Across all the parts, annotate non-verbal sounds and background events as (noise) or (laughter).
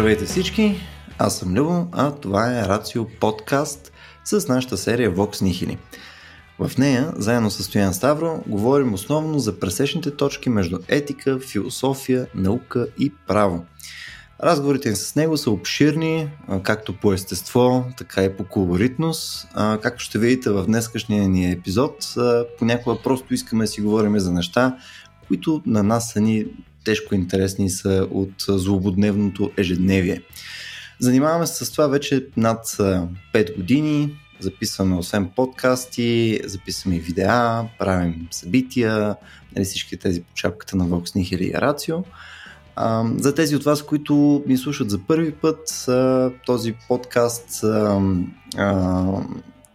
Здравейте всички, аз съм Любо, а това е Рацио подкаст с нашата серия Vox Nihili. В нея, заедно с Стоян Ставро, говорим основно за пресечните точки между етика, философия, наука и право. Разговорите с него са обширни, както по естество, така и по колоритност. Както ще видите в днескашния ни епизод, понякога просто искаме да си говорим за неща, които на нас са ни тежко интересни са от злободневното ежедневие. Занимаваме се с това вече над 5 години. Записваме освен подкасти, записваме и видеа, правим събития, нали, всички тези по чапката на Vox Nihil и Рацио. За тези от вас, които ни слушат за първи път, този подкаст,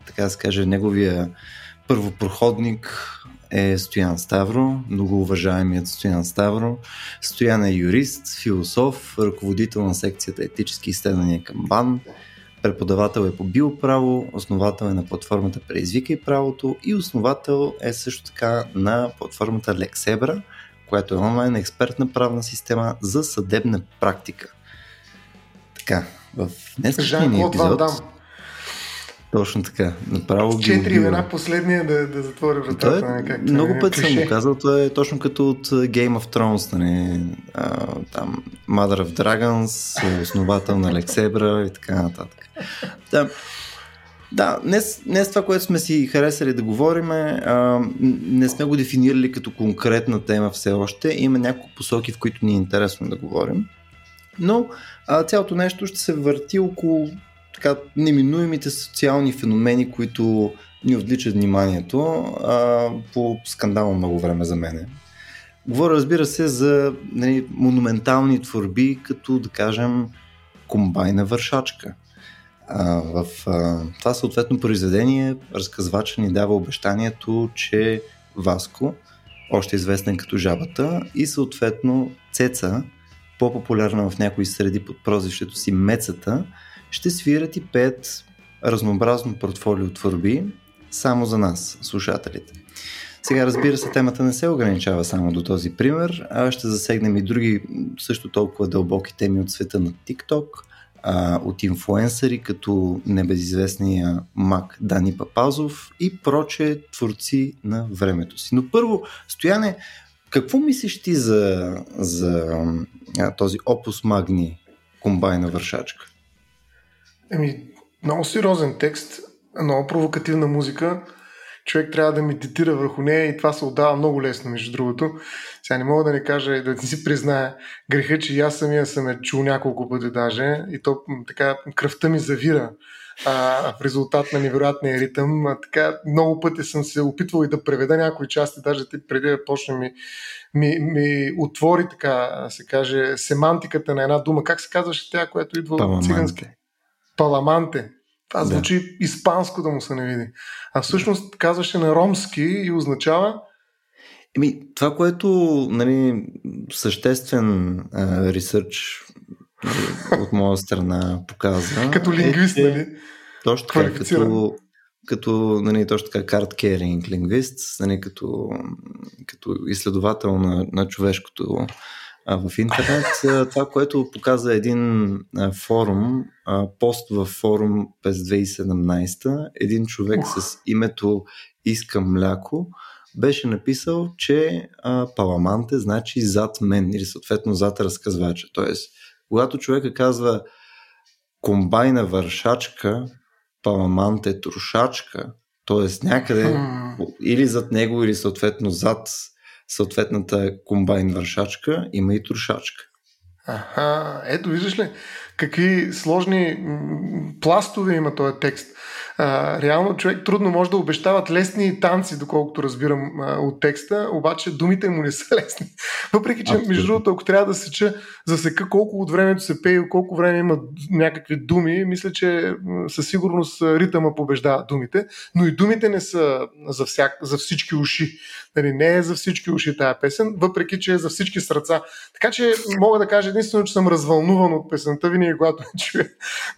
така да се каже, неговия първопроходник е Стоян Ставро, много уважаемият Стоян Ставро. Стоян е юрист, философ, ръководител на секцията етически изследвания към БАН, преподавател е по биоправо, основател е на платформата Преизвикай правото и основател е също така на платформата Lexebra, която е онлайн експертна правна система за съдебна практика. Така, в днескашния ни епизод... Точно така. Направо Четири имена последния да, да затвори вратата. Той, е, как, много пъти съм го казал, това е точно като от Game of Thrones, нали, а, там Mother of Dragons, основател на Лексебра и така нататък. Да, да, днес, днес това, което сме си харесали да говорим, а, не сме го дефинирали като конкретна тема все още. Има няколко посоки, в които ни е интересно да говорим. Но а, цялото нещо ще се върти около така неминуемите социални феномени, които ни отвличат вниманието а, по скандално много време за мене. Говоря, разбира се, за нали, монументални творби, като да кажем комбайна вършачка. А, в а, това съответно произведение разказвача ни дава обещанието, че Васко, още известен като жабата, и съответно Цеца, по-популярна в някои среди под прозвището си Мецата, ще свират и пеят разнообразно портфолио творби само за нас, слушателите. Сега, разбира се, темата не се ограничава само до този пример, а ще засегнем и други също толкова дълбоки теми от света на TikTok, от инфуенсъри като небезизвестния мак Дани Папазов и проче творци на времето си. Но първо, Стояне, какво мислиш ти за, за а, този опус магни комбайна вършачка? Еми, много сериозен текст, много провокативна музика. Човек трябва да медитира върху нея и това се отдава много лесно, между другото. Сега не мога да не кажа, да не си призная греха, че и аз самия съм е чул няколко пъти даже и то така кръвта ми завира а, в резултат на невероятния ритъм. А, така, много пъти съм се опитвал и да преведа някои части, даже ти преди да почне ми, ми, ми отвори, така се каже, семантиката на една дума. Как се казваше тя, която идва от цигански? Паламанте. Това звучи да. испанско да му се не види. А всъщност казваше на ромски и означава Еми, това, което нали, съществен ресърч нали, от моя страна показва. (laughs) като лингвист, е, нали? Точно така, като, като нали, точно така карт керинг лингвист, нали, като, като изследовател на, на човешкото в интернет. Това, което показа един форум, пост във форум през 2017, един човек Ух. с името Иска мляко, беше написал, че а, паламанте значи зад мен или съответно зад разказвача. Тоест, когато човека казва комбайна вършачка, паламанте трошачка, т.е. някъде hmm. или зад него, или съответно зад съответната комбайн вършачка, има и трошачка. Аха, ето виждаш ли какви сложни пластове има този текст а, реално човек трудно може да обещават лесни танци, доколкото разбирам а, от текста, обаче думите му не са лесни. (laughs) Въпреки, че Абсолютно. между другото, ако трябва да сеча, засека колко от времето се пее, колко време има някакви думи, мисля, че със сигурност ритъма побеждава думите, но и думите не са за, всяк, за всички уши. Нали, не е за всички уши тая песен, въпреки, че е за всички сърца. Така че мога да кажа единствено, че съм развълнуван от песента винаги, когато (laughs) я чуя.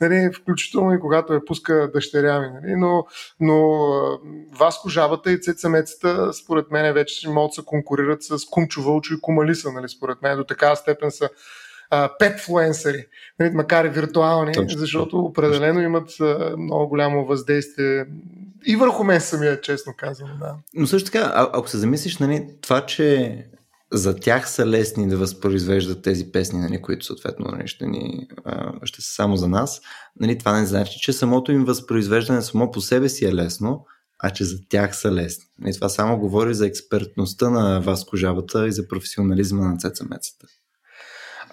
Нали, включително и когато я пуска дъщеря ми нали? но, но Васко Жабата и Цеца Мецата, според мен, вече могат да се конкурират с Кумчо Вълчо и Кумалиса. Нали? Според мен до такава степен са петфлуенсъри, нали, макар и виртуални, Точно. защото определено имат много голямо въздействие и върху мен самия, честно казвам. Да. Но също така, а, ако се замислиш, нали, това, че за тях са лесни да възпроизвеждат тези песни, нали, които съответно нали, ще, ни, а, ще са само за нас. Нали, това не значи, че самото им възпроизвеждане само по себе си е лесно, а че за тях са лесни. Нали, това само говори за експертността на Васко Жабата и за професионализма на Цеца Мецата.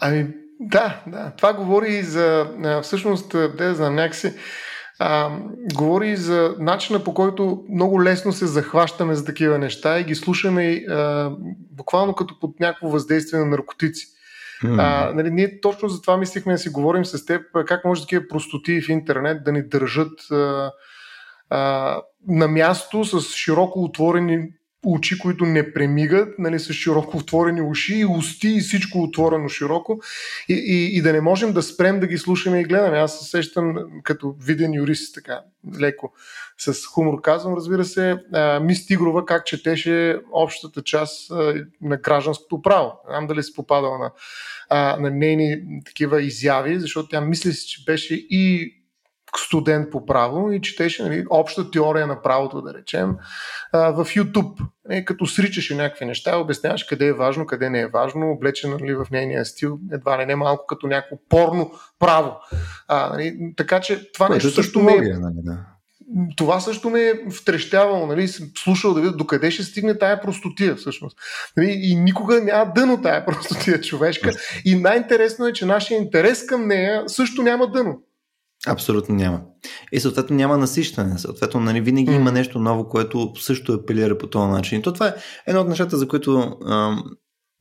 Ами, да, да. Това говори и за, всъщност, да знам, някакси, а, говори за начина по който много лесно се захващаме за такива неща и ги слушаме а, буквално като под някакво въздействие на наркотици. А, нали, ние точно за това мислихме да си говорим с теб как може такива простоти в интернет да ни държат а, а, на място с широко отворени очи, които не премигат, нали, с широко отворени уши и усти и всичко отворено широко и, и, и да не можем да спрем да ги слушаме и гледаме. Аз се сещам като виден юрист, така леко с хумор казвам, разбира се, а, Мис Тигрова как четеше общата част а, на гражданското право. Не знам дали си попадал на, а, на нейни такива изяви, защото тя мисли, че беше и студент по право и четеше нали, обща теория на правото, да речем, в YouTube. Е, като сричаше някакви неща, обясняваш къде е важно, къде не е важно, облечен нали, в нейния стил, едва ли не малко като някакво порно право. А, нали, така че това нещо също ме... Нали, да. Това също ме е втрещявало, нали, слушал да видя докъде ще стигне тая простотия всъщност. Нали, и никога няма дъно тая простотия човешка. И най-интересно е, че нашия интерес към нея също няма дъно. Абсолютно няма. И съответно няма насищане. Съответно, нали, винаги mm. има нещо ново, което също апелира по този начин. И то това е едно от нещата, за които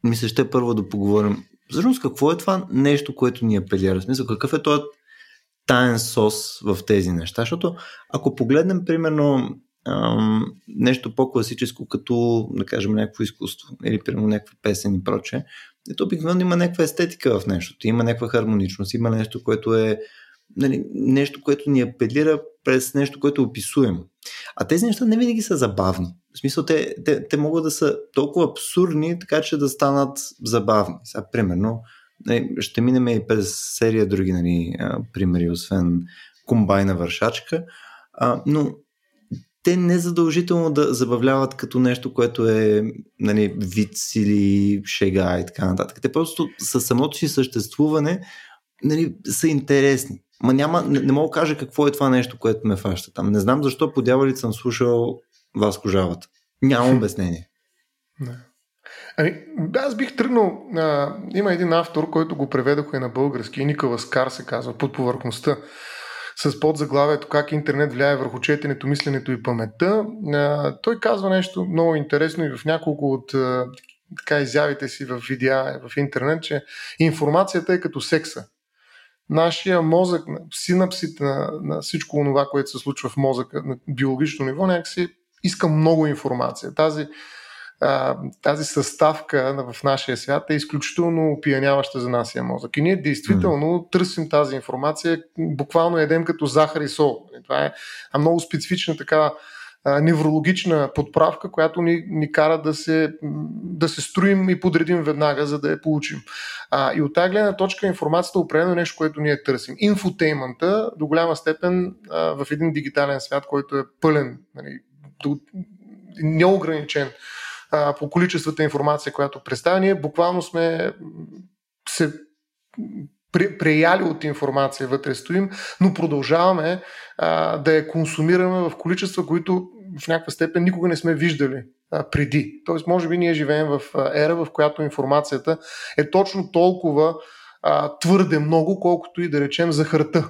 мисля, ще първо да поговорим. Всъщност, какво е това нещо, което ни апелира? В смисъл, какъв е този таен сос в тези неща? Защото ако погледнем, примерно, ам, нещо по-класическо, като, да кажем, някакво изкуство или, примерно, някаква песен и проче, ето обикновено има някаква естетика в нещото, има някаква хармоничност, има нещо, което е нали, нещо, което ни апелира през нещо, което е описуемо. А тези неща не винаги са забавни. В смисъл, те, те, те могат да са толкова абсурдни, така че да станат забавни. Сега, примерно, нали, ще минем и през серия други нали, примери, освен комбайна вършачка, а, но те не задължително да забавляват като нещо, което е нали, виц или шега и така нататък. Те просто със самото си съществуване нали, са интересни. Ма няма, не, не мога да кажа какво е това нещо, което ме фаща там. Не знам защо по дяволите съм слушал Васко Жавата. Нямам (laughs) обяснение. Не. Ами, аз бих тръгнал. А, има един автор, който го преведоха и на български. Никола Скар се казва, под повърхността. С подзаглавието как интернет влияе върху четенето, мисленето и паметта. А, той казва нещо много интересно и в няколко от а, така изявите си в видеа в интернет, че информацията е като секса нашия мозък, синапсите на, на всичко това, което се случва в мозъка на биологично ниво, някакси иска много информация. Тази, а, тази съставка в нашия свят е изключително опияняваща за нашия мозък. И ние действително mm. търсим тази информация, буквално едем като захар и сол. Това е много специфична така неврологична подправка, която ни, ни кара да се, да се строим и подредим веднага, за да я получим. А, и от тази гледна точка информацията е определено нещо, което ние търсим. Инфотеймента до голяма степен а, в един дигитален свят, който е пълен, нали, до, неограничен а, по количествата информация, която представя, ние буквално сме се преяли от информация вътре стоим, но продължаваме а, да я консумираме в количества, които в някаква степен никога не сме виждали а, преди. Тоест, може би ние живеем в ера, в която информацията е точно толкова а, твърде много, колкото и да речем захарта.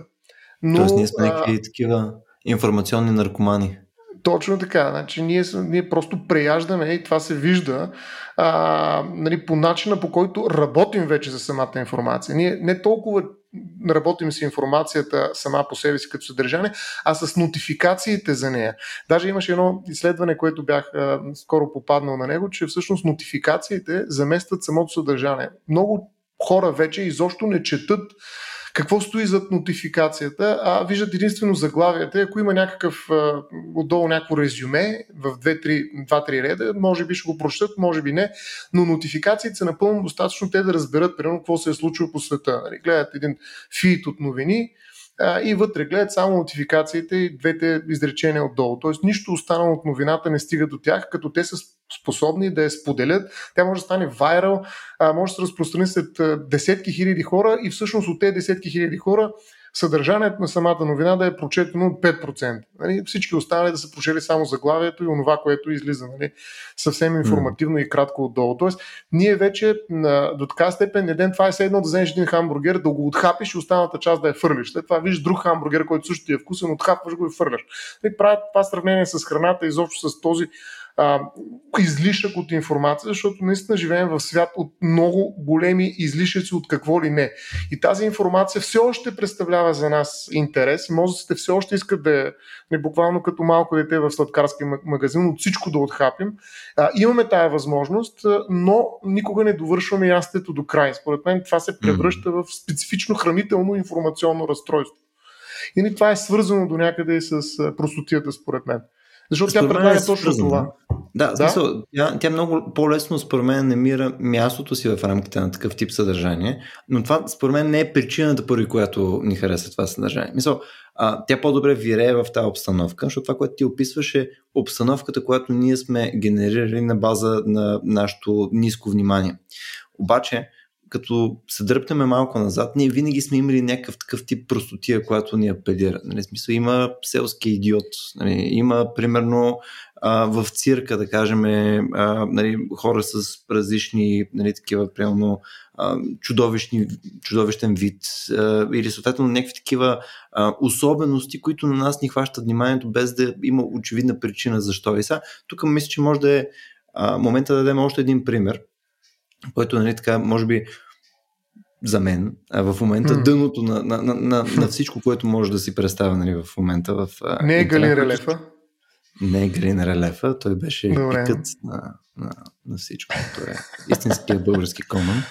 Но, Тоест, ние сме някакви такива информационни наркомани. Точно така. Значи, ние, ние просто преяждаме и това се вижда а, нали, по начина по който работим вече за самата информация. Ние не толкова работим с информацията сама по себе си като съдържание, а с нотификациите за нея. Даже имаше едно изследване, което бях а, скоро попаднал на него, че всъщност нотификациите заместват самото съдържание. Много хора вече изобщо не четат какво стои зад нотификацията, а виждат единствено заглавията. Ако има някакъв отдолу някакво резюме в 2-3 реда, може би ще го прочитат, може би не, но нотификациите са напълно достатъчно те да разберат, примерно, какво се е случило по света. Нали? Гледат един фит от новини, а, и вътре гледат само нотификациите и двете изречения отдолу. Тоест нищо останало от новината не стига до тях, като те са способни да я споделят. Тя може да стане вайрал, може да се разпространи след десетки хиляди хора и всъщност от тези десетки хиляди хора съдържанието на самата новина да е прочетено от 5%. Нали? Всички останали да са прочели само заглавието и онова, което излиза нали? съвсем информативно mm. и кратко отдолу. Тоест, ние вече на, до така степен един това е все едно да вземеш един хамбургер, да го отхапиш и останалата част да я фърлиш. След това виждаш друг хамбургер, който също ти е вкусен, отхапваш го и фърляш. Нали? Правят това сравнение с храната, изобщо с този а, излишък от информация, защото наистина живеем в свят от много големи излишъци от какво ли не. И тази информация все още представлява за нас интерес. Мозъците все още искат да не буквално като малко дете в сладкарски магазин, от всичко да отхапим. А, имаме тая възможност, но никога не довършваме ястето до край. Според мен това се превръща в специфично хранително информационно разстройство. И това е свързано до някъде с простотията, според мен. Защото тя предлага е точно това. Да, да? Смисъл, тя, тя много по-лесно според мен намира мястото си в рамките на такъв тип съдържание, но това според мен не е причината, поради която ни харесва това съдържание. Мисъл, а, тя по-добре вирее в тази обстановка, защото това, което ти описваш е обстановката, която ние сме генерирали на база на нашето ниско внимание. Обаче, като се дръпнеме малко назад, ние винаги сме имали някакъв такъв тип простотия, която ни апелира. Нали, смисъл, има селски идиот, нали, има примерно а, в цирка, да кажем, а, нали, хора с различни нали, такива, примерно, чудовищни, чудовищен вид а, или съответно някакви такива а, особености, които на нас ни хващат вниманието без да има очевидна причина защо. И сега, тук мисля, че може да е а, момента да дадем още един пример, който, нали, така, може би, за мен, в момента mm. дъното на, на, на, на, на всичко, което може да си представя нали, в момента. В, не е Галин Релефа? Не е Галин Релефа, той беше Добре. пикът на, на, на всичко. Той е истинският български коман.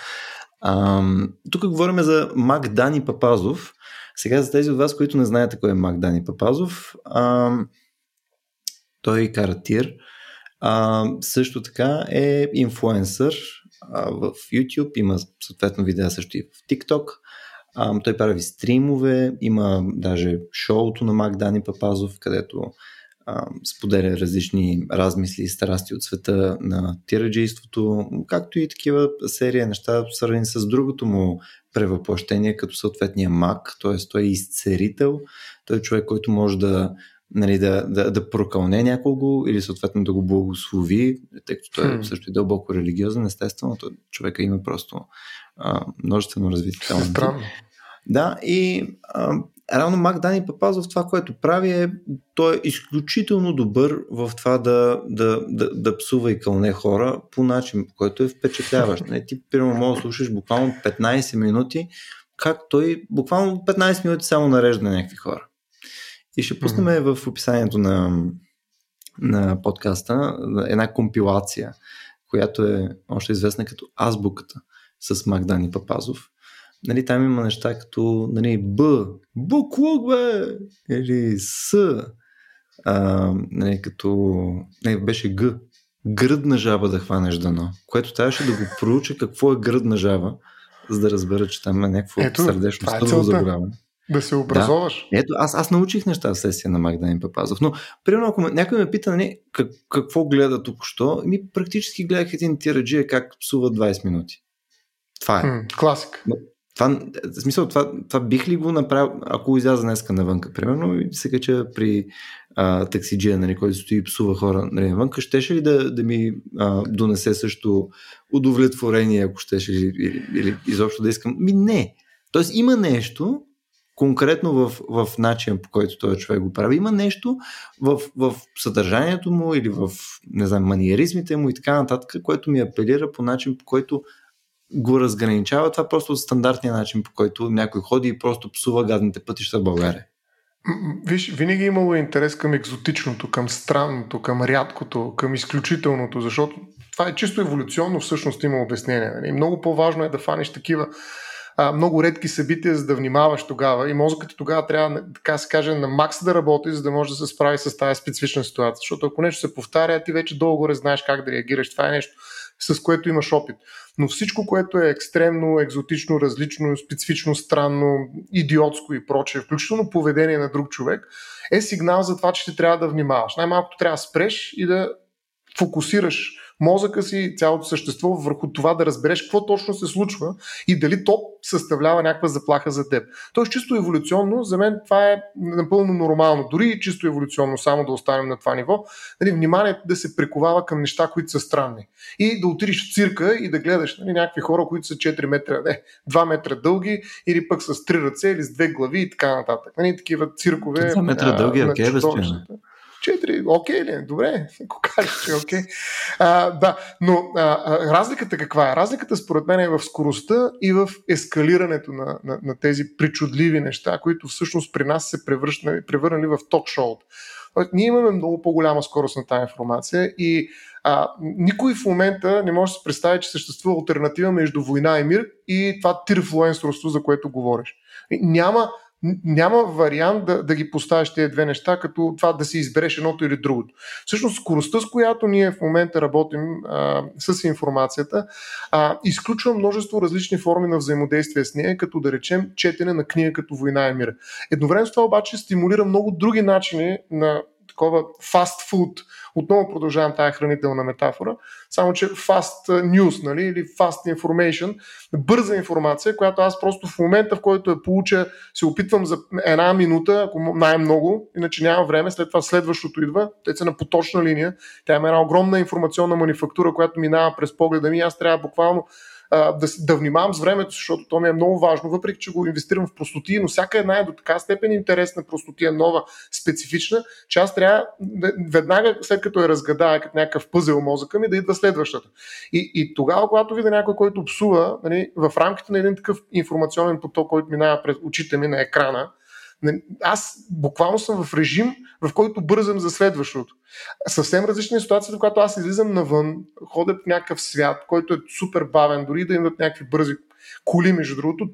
тук говорим за Мак Дани Папазов. Сега за тези от вас, които не знаете кой е Мак Дани Папазов, ам, той кара тир. А, също така е инфлуенсър, в YouTube, има съответно видеа също и в TikTok. А, той прави стримове, има даже шоуто на Мак Дани Папазов, където а, споделя различни размисли и страсти от света на тираджийството, както и такива серия неща, свързани с другото му превъплъщение, като съответния мак, т.е. той е изцерител, той е човек, който може да нали, да, да, да прокълне някого или съответно да го благослови, тъй като той е също и дълбоко религиозен, естествено, то човека има просто а, множествено развитие. Странно. Да, и а, равно Мак Дани Папазов това, което прави е, той е изключително добър в това да, да, да, да псува и кълне хора по начин, по който е впечатляващ. Не, ти, примерно, може да слушаш буквално 15 минути, как той буквално 15 минути само нарежда на някакви хора. И ще пуснем mm-hmm. в описанието на, на подкаста една компилация, която е още известна като азбуката с Магдани Папазов. Нали, там има неща като нали, Б, буклук бе, или С, а, нали, като не, беше Г, гръдна жаба да хванеш дано, което трябваше да го проуча какво е гръдна жаба, за да разбера, че там е някакво Ето, сърдечно е заболяване. Да се образоваш. Да. Ето, аз, аз научих неща в сесия на Магдалин Папазов. Но, примерно, ако някой ме пита, не, нали, как, какво гледа тук що, ми практически гледах един тираджия как псува 20 минути. Това е. М, класик. Това, в смисъл, това, това бих ли го направил, ако изляза днеска навънка, примерно, и се кача при а, таксиджия, нали, който стои и псува хора нали, навънка, щеше ли да, да ми а, донесе също удовлетворение, ако щеше или, или, или изобщо да искам? Ми не. Тоест има нещо, конкретно в, в начин по който този човек го прави. Има нещо в, в съдържанието му или в не знам, маниеризмите му и така нататък, което ми апелира по начин по който го разграничава. Това просто от стандартния начин по който някой ходи и просто псува гадните пътища в България. Виж, винаги е имало интерес към екзотичното, към странното, към рядкото, към изключителното, защото това е чисто еволюционно, всъщност има обяснение. Нали? Много по-важно е да фаниш такива а, много редки събития, за да внимаваш тогава и мозъкът тогава трябва, така се каже, на макс да работи, за да може да се справи с тази специфична ситуация. Защото ако нещо се повтаря, ти вече долу горе знаеш как да реагираш. Това е нещо, с което имаш опит. Но всичко, което е екстремно, екзотично, различно, специфично, странно, идиотско и прочее, включително поведение на друг човек, е сигнал за това, че ти трябва да внимаваш. Най-малкото трябва да спреш и да фокусираш мозъка си, цялото същество върху това да разбереш какво точно се случва и дали то съставлява някаква заплаха за теб. Тоест, чисто еволюционно, за мен това е напълно нормално. Дори и чисто еволюционно, само да останем на това ниво, нали, вниманието да се приковава към неща, които са странни. И да отидеш в цирка и да гледаш нали, някакви хора, които са 4 метра, не, 2 метра дълги, или пък с 3 ръце, или с две глави и така нататък. Нали, такива циркове. 2 метра дълги аркебе, 4, окей ли? Добре, ако кажеш, че е окей. А, да, но а, разликата каква е? Разликата според мен е в скоростта и в ескалирането на, на, на тези причудливи неща, които всъщност при нас се превърнали, в ток-шоута. Ние имаме много по-голяма скорост на тази информация и а, никой в момента не може да се представи, че съществува альтернатива между война и мир и това тирфлуенсорство, за което говориш. Няма няма вариант да, да ги поставиш тези две неща, като това да си избереш едното или другото. Всъщност, скоростта, с която ние в момента работим а, с информацията, а, изключва множество различни форми на взаимодействие с нея, като да речем четене на книга като Война и мир. Едновременно с това обаче стимулира много други начини на такова фаст фуд. Отново продължавам тази хранителна метафора, само че fast news, нали, или fast information, бърза информация, която аз просто в момента, в който я получа, се опитвам за една минута, ако най-много, иначе няма време, след това следващото идва, те са на поточна линия, тя има една огромна информационна манифактура, която минава през погледа ми, аз трябва буквално да, да внимавам с времето, защото то ми е много важно, въпреки че го инвестирам в простоти, но всяка една е до така степен интересна простотия, нова, специфична, че аз трябва веднага, след като е разгадая като някакъв пъзел мозъка ми, да идва следващата. И, и тогава, когато видя някой, който псува нали, в рамките на един такъв информационен поток, който минава през очите ми на екрана, аз буквално съм в режим, в който бързам за следващото. Съвсем различна е ситуацията, в която аз излизам навън, ходя в някакъв свят, който е супер бавен, дори да имат някакви бързи коли, между другото.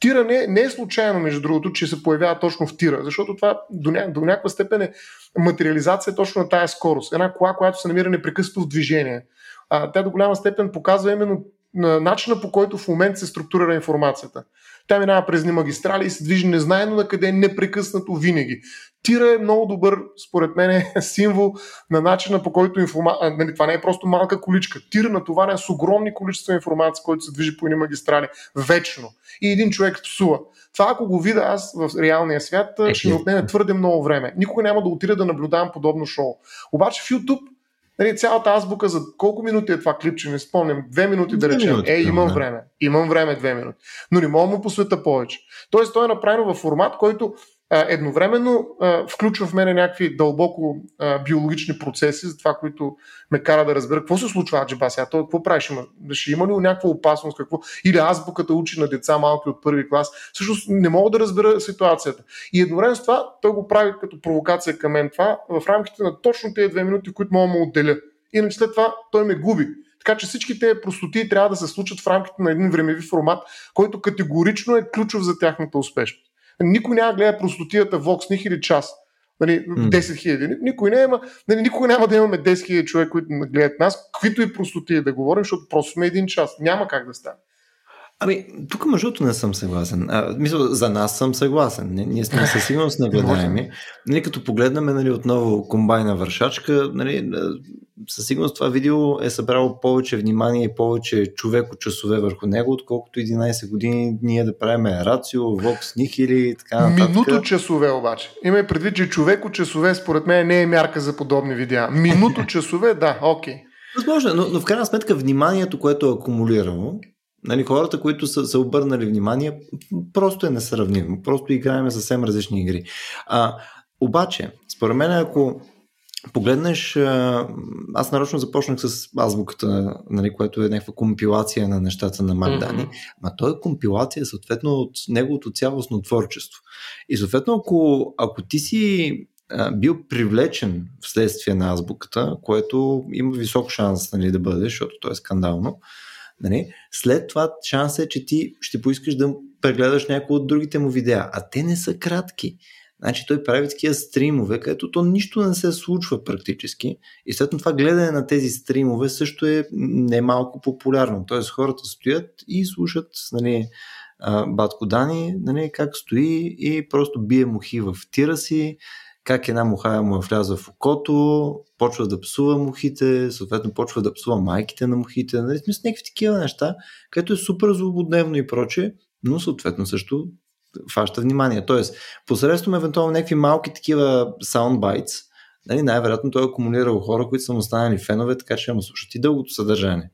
Тира не, не е случайно, между другото, че се появява точно в тира, защото това до, ня, до някаква степен е материализация точно на тая скорост. Една кола, която се намира непрекъснато в движение. А, тя до голяма степен показва именно на начина по който в момента се структурира информацията. Тя минава през магистрали и се движи незнайно на къде непрекъснато винаги. Тира е много добър, според мен, е символ на начина по който информация. Нали, това не е просто малка количка. Тира натоварен с огромни количества информация, който се движи по едни магистрали вечно. И един човек псува. Това, ако го видя аз в реалния свят, ще ми отнеме твърде много време. Никога няма да отида да наблюдавам подобно шоу. Обаче в YouTube Нали, цялата азбука за колко минути е това клипче, не спомням, две минути да речем. Минути, е, имам да. време. Имам време две минути. Но не мога му посвета повече. Тоест, той е направено в формат, който едновременно включва в мене някакви дълбоко биологични процеси, за това, които ме кара да разбера какво се случва аджиба сега. Той какво правиш? Има, ще има ли някаква опасност? Какво? Или азбуката учи на деца малки от първи клас. Всъщност не мога да разбера ситуацията. И едновременно с това той го прави като провокация към мен това в рамките на точно тези две минути, които мога да му отделя. Иначе след това той ме губи. Така че всички тези простоти трябва да се случат в рамките на един времеви формат, който категорично е ключов за тяхната успешност. Никой няма да гледа простотията Vox или час. Нали, 10 хиляди. Никой не има, нали, никога няма да имаме 10 хиляди човек, които гледат нас, каквито и простотия да говорим, защото просто сме един час. Няма как да стане. Ами, тук мъжото не съм съгласен. А, мисля, за нас съм съгласен. Не, ние сме със сигурност наблюдаеми. Нали, като погледнем нали, отново комбайна вършачка, нали, със сигурност това видео е събрало повече внимание и повече човек от часове върху него, отколкото 11 години ние да правим рацио, вокс, нихили и така нататък. Минуто часове обаче. Има предвид, че човек от часове според мен не е мярка за подобни видеа. Минуто часове, да, окей. Okay. Възможно, но, но в крайна сметка вниманието, което е акумулирало, нали, хората, които са, са обърнали внимание, просто е несравнимо. Просто играем съвсем различни игри. А, обаче, според мен, ако погледнеш, аз нарочно започнах с азбуката, нали, което е някаква компилация на нещата на Магдани, mm-hmm. а то е компилация съответно от неговото цялостно творчество. И съответно, ако, ако ти си бил привлечен вследствие на азбуката, което има висок шанс нали, да бъде, защото то е скандално, Нали? След това шанс е, че ти ще поискаш да прегледаш някои от другите му видеа, а те не са кратки. Значи той прави такива стримове, където то нищо не се случва практически. И след това гледане на тези стримове също е немалко популярно. Тоест хората стоят и слушат нали, батко Дани, нали, как стои и просто бие мухи в тира си, как една муха му е влязла в окото, почва да псува мухите, съответно почва да псува майките на мухите, нали, смисъл някакви такива неща, където е супер злободневно и проче, но съответно също фаща внимание. Тоест, посредством евентуално някакви малки такива soundbites, нали, най-вероятно той е акумулирал хора, които са му станали фенове, така че му слушат и дългото съдържание.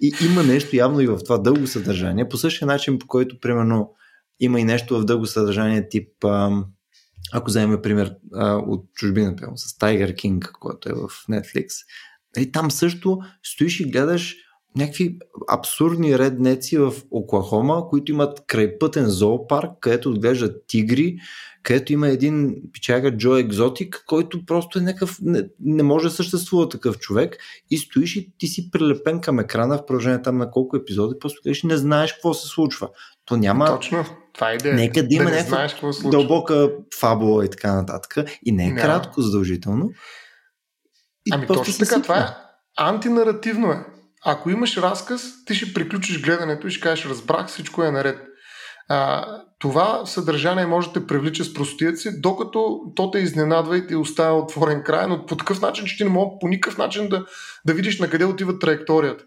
И има нещо явно и в това дълго съдържание, по същия начин, по който, примерно, има и нещо в дълго съдържание, тип, ако вземем пример от чужбина, с Tiger King, който е в Netflix, и там също стоиш и гледаш някакви абсурдни реднеци в Оклахома, които имат крайпътен зоопарк, където отглеждат тигри, където има един пичага Джо Екзотик, който просто е някакъв, не, не може да съществува такъв човек и стоиш и ти си прилепен към екрана в продължение там на колко епизоди, просто гледаш не знаеш какво се случва. То няма... Точно, това е идея. Нека да има да някаква дълбока фабула и така нататък. И не е няма. кратко задължително. И ами точно така, това е антинаративно е. Ако имаш разказ, ти ще приключиш гледането и ще кажеш, разбрах, всичко е наред. А, това съдържание може да те привлича с простият си, докато то те изненадва и ти оставя отворен край, но по такъв начин, че ти не мога по никакъв начин да, да видиш на къде отива траекторията.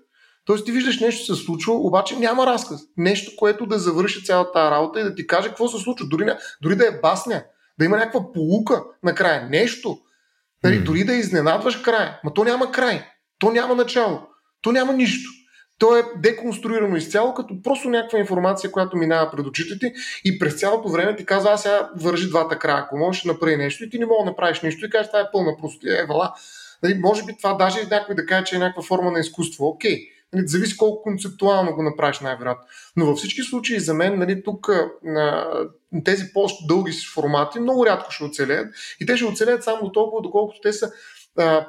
Тоест ти виждаш нещо се случва, обаче няма разказ. Нещо, което да завърши цялата работа и да ти каже какво се случва. Дори, дори да е басня, да има някаква полука накрая. Нещо. Mm. Дори да изненадваш края. Ма то няма край. То няма начало. То няма нищо. То е деконструирано изцяло, като просто някаква информация, която минава пред очите ти и през цялото време ти казва, аз сега вържи двата края, ако можеш да направи нещо и ти не мога да направиш нищо и кажеш, това е пълна простия, е, вала. Нали, може би това даже някой да каже, че е някаква форма на изкуство. Окей, нали, зависи колко концептуално го направиш най-вероятно. Но във всички случаи за мен нали, тук на тези по-дълги формати много рядко ще оцелеят и те ще оцелеят само толкова, доколкото те са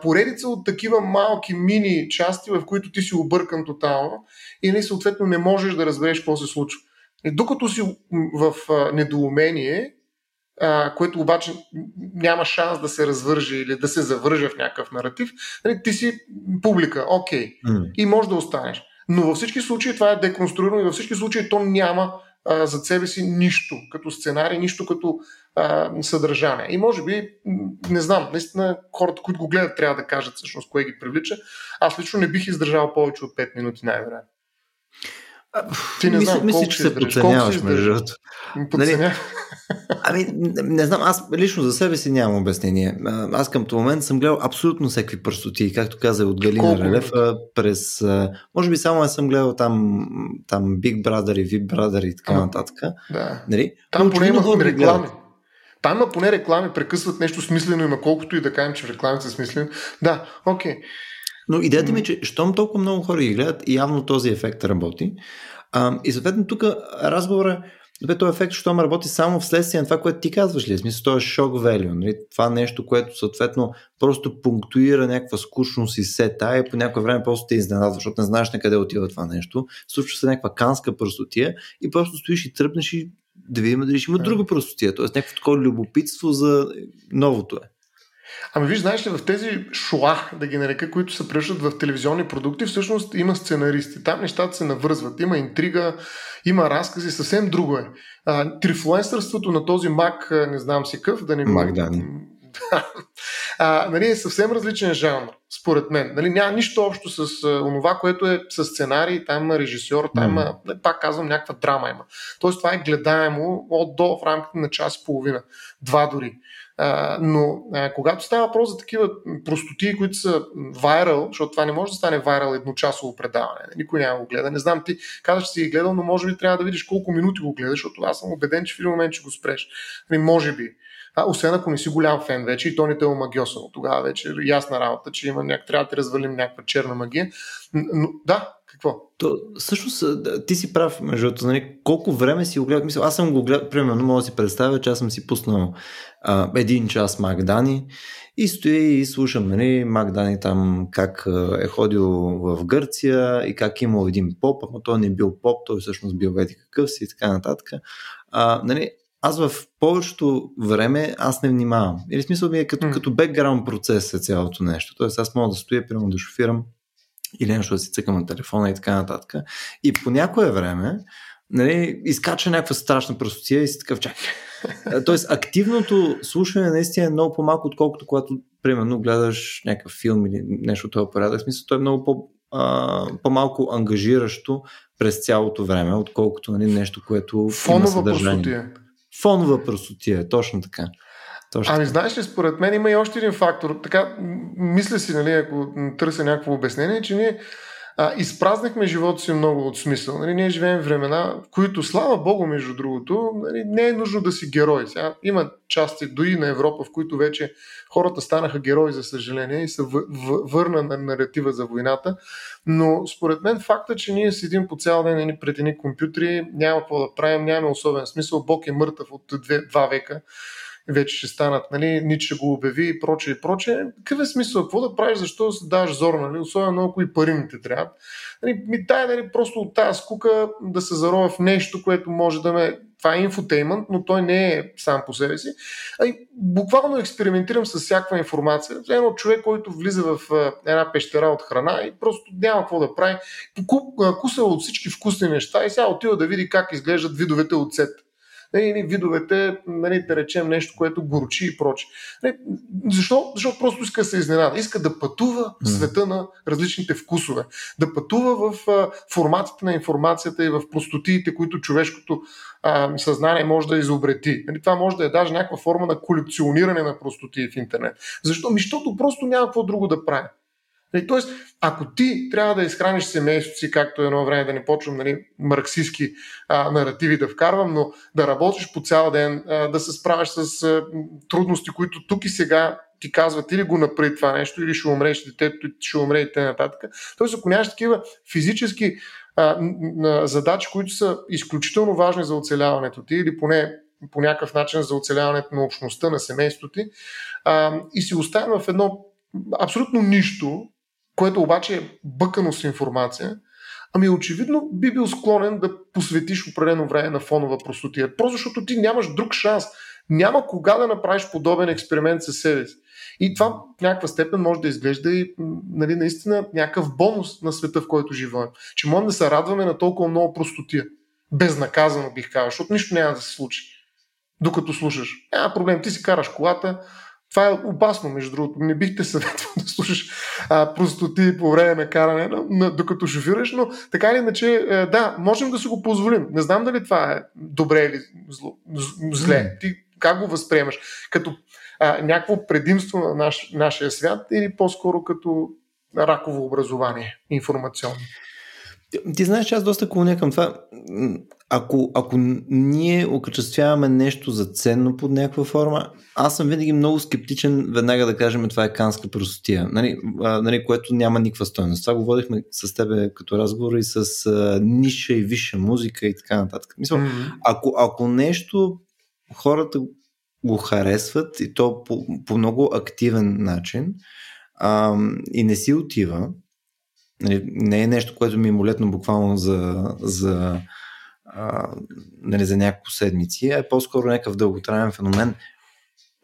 поредица от такива малки мини части, в които ти си объркан тотално и не съответно не можеш да разбереш какво се случва. И докато си в недоумение, а, което обаче няма шанс да се развържи или да се завържа в някакъв наратив, нали, ти си публика, окей, okay, mm. и може да останеш. Но във всички случаи това е деконструирано и във всички случаи то няма а, зад себе си нищо като сценарий, нищо като а, съдържание. И може би, не знам, наистина хората, които го гледат, трябва да кажат всъщност кое ги привлича. Аз лично не бих издържал повече от 5 минути най-вероятно. Ти не знам, мисля, че се подценяваш, между другото. Нали, ами, не знам, аз лично за себе си нямам обяснение. Аз към този момент съм гледал абсолютно всеки пръстоти, както каза от Галина Релев, през, може би само аз съм гледал там, там Big Brother и VIP Brother и така нататък. Да. Нали? Там поне има реклами. Там има поне реклами, прекъсват нещо смислено, има колкото и да кажем, че в рекламите са смислени. Да, окей. Okay. Но идеята ми е, че щом толкова много хора ги гледат, явно този ефект работи. А, и съответно тук разговора Добре, този ефект, щом работи само вследствие на това, което ти казваш ли? В смисъл, това е шок value. Нали? Това нещо, което съответно просто пунктуира някаква скучност и сета и по някое време просто те изненадва, защото не знаеш на къде отива това нещо. Случва се някаква канска пръстотия и просто стоиш и тръпнеш и да видим дали ще има друга простотия. Тоест някакво такова любопитство за новото е. Ами виж, знаеш ли, в тези шуа, да ги нарека, които се превръщат в телевизионни продукти, всъщност има сценаристи. Там нещата се навързват. Има интрига, има разкази, съвсем друго е. трифлуенсърството на този мак, не знам си къв, да не Мак Дани. (laughs) а, нали, е съвсем различен жанр, според мен. Нали, няма нищо общо с а, онова, което е с сценарий, там има режисьор, там има, mm. пак казвам, някаква драма има. Тоест това е гледаемо от до в рамките на час и половина. Два дори. Но когато става въпрос за такива простоти, които са вайрал, защото това не може да стане вайрал едночасово предаване, никой няма го гледа. Не знам, ти казваш, че си ги гледал, но може би трябва да видиш колко минути го гледаш, защото аз съм убеден, че в един момент ще го спреш. Ами, може би. А, освен ако не си голям фен вече и то не те е омагиосано. Тогава вече е ясна работа, че има няк... трябва да ти развалим някаква черна магия. Но, да, Какво? То, всъщност, ти си прав, между другото, нали, колко време си го гледал. Мисля, аз съм го гледал, примерно, мога да си представя, че аз съм си пуснал а, един час Макдани и стоя и слушам, нали, Макдани там как е ходил в Гърция и как имал един поп, ама той не е бил поп, той всъщност бил веди какъв си и така нататък. А, нали, аз в повечето време аз не внимавам. Или смисъл ми е като, mm. като бекграунд процес е цялото нещо. Тоест аз мога да стоя, примерно да шофирам или нещо да си цъкам на телефона и така нататък. И по някое време нали, изкача някаква страшна простотия и си такъв чакай. (laughs) Тоест активното слушане наистина е много по-малко, отколкото когато примерно гледаш някакъв филм или нещо от този порядък. В смисъл, то е много по- а, по-малко ангажиращо през цялото време, отколкото нали, нещо, което Фонова има съдържание. Простотия. Фонова простотия, точно така. Точно. Ами знаеш ли, според мен има и още един фактор. Така, мисля си, нали, ако търся някакво обяснение, че ние а, изпразнахме живота си много от смисъл. Нали, ние живеем времена, в които, слава Богу, между другото, нали, не е нужно да си герой. Сега, има части дори на Европа, в които вече хората станаха герои, за съжаление, и се върна на наратива за войната. Но според мен факта, че ние седим по цял ден нали, пред едни компютри, няма какво да правим, нямаме особен смисъл. Бог е мъртъв от две, два века вече ще станат, нали, Нич ще го обяви и прочее и прочее. Какъв е смисъл? Какво да правиш? Защо да даваш зор, нали? Особено ако и пари не те трябва. Нали, ми дай, нали, просто от тази скука да се заровя в нещо, което може да ме това е инфотеймент, но той не е сам по себе си. А буквално експериментирам с всякаква информация. Едно човек, който влиза в една пещера от храна и просто няма какво да прави. Куса от всички вкусни неща и сега отива да види как изглеждат видовете от сет нали, видовете, нали, да речем нещо, което горчи и проче. Нали, защо? Защото просто иска да се изненада. Иска да пътува в света на различните вкусове. Да пътува в а, форматите на информацията и в простотиите, които човешкото а, съзнание може да изобрети. Нали, това може да е даже някаква форма на колекциониране на простоти в интернет. Защо? Ми, защото просто няма какво друго да прави. Нали, тоест, ако ти трябва да изхраниш семейството си, както едно време да не почвам нали, марксистски а, наративи да вкарвам, но да работиш по цял ден, а, да се справяш с а, трудности, които тук и сега ти казват или го направи това нещо, или ще умреш детето, ще умре и т.н. Тоест, ако нямаш такива физически а, задачи, които са изключително важни за оцеляването ти, или поне по някакъв начин за оцеляването на общността, на семейството ти, а, и си оставя в едно абсолютно нищо, което обаче е бъкано с информация, ами очевидно би бил склонен да посветиш определено време на фонова простотия. Просто защото ти нямаш друг шанс. Няма кога да направиш подобен експеримент със себе си. И това в някаква степен може да изглежда и нали, наистина някакъв бонус на света, в който живеем. Че можем да се радваме на толкова много простотия. Безнаказано бих казал, защото нищо няма да се случи. Докато слушаш. Няма проблем, ти си караш колата, това е опасно, между другото. Не бих те съветвал да слушаш а, простоти по време на каране, но, но, докато шофираш, но така или иначе, а, е, да, можем да си го позволим. Не знам дали това е добре или зло, зле. Ти как го възприемаш? Като а, някакво предимство на наш, нашия свят или по-скоро като раково образование информационно? Ти знаеш, че аз доста клоня към това. Ако, ако ние окачествяваме нещо за ценно под някаква форма, аз съм винаги много скептичен веднага да кажем това е канска простотия, нали, а, нали, което няма никаква стоеност. Това го водихме с тебе като разговор и с а, ниша и висша музика и така нататък. Мисля, mm-hmm. ако, ако нещо хората го харесват и то по, по много активен начин а, и не си отива, нали, не е нещо, което ми е молетно буквално за, за, а, нали, за няколко седмици, а е по-скоро някакъв дълготраен феномен.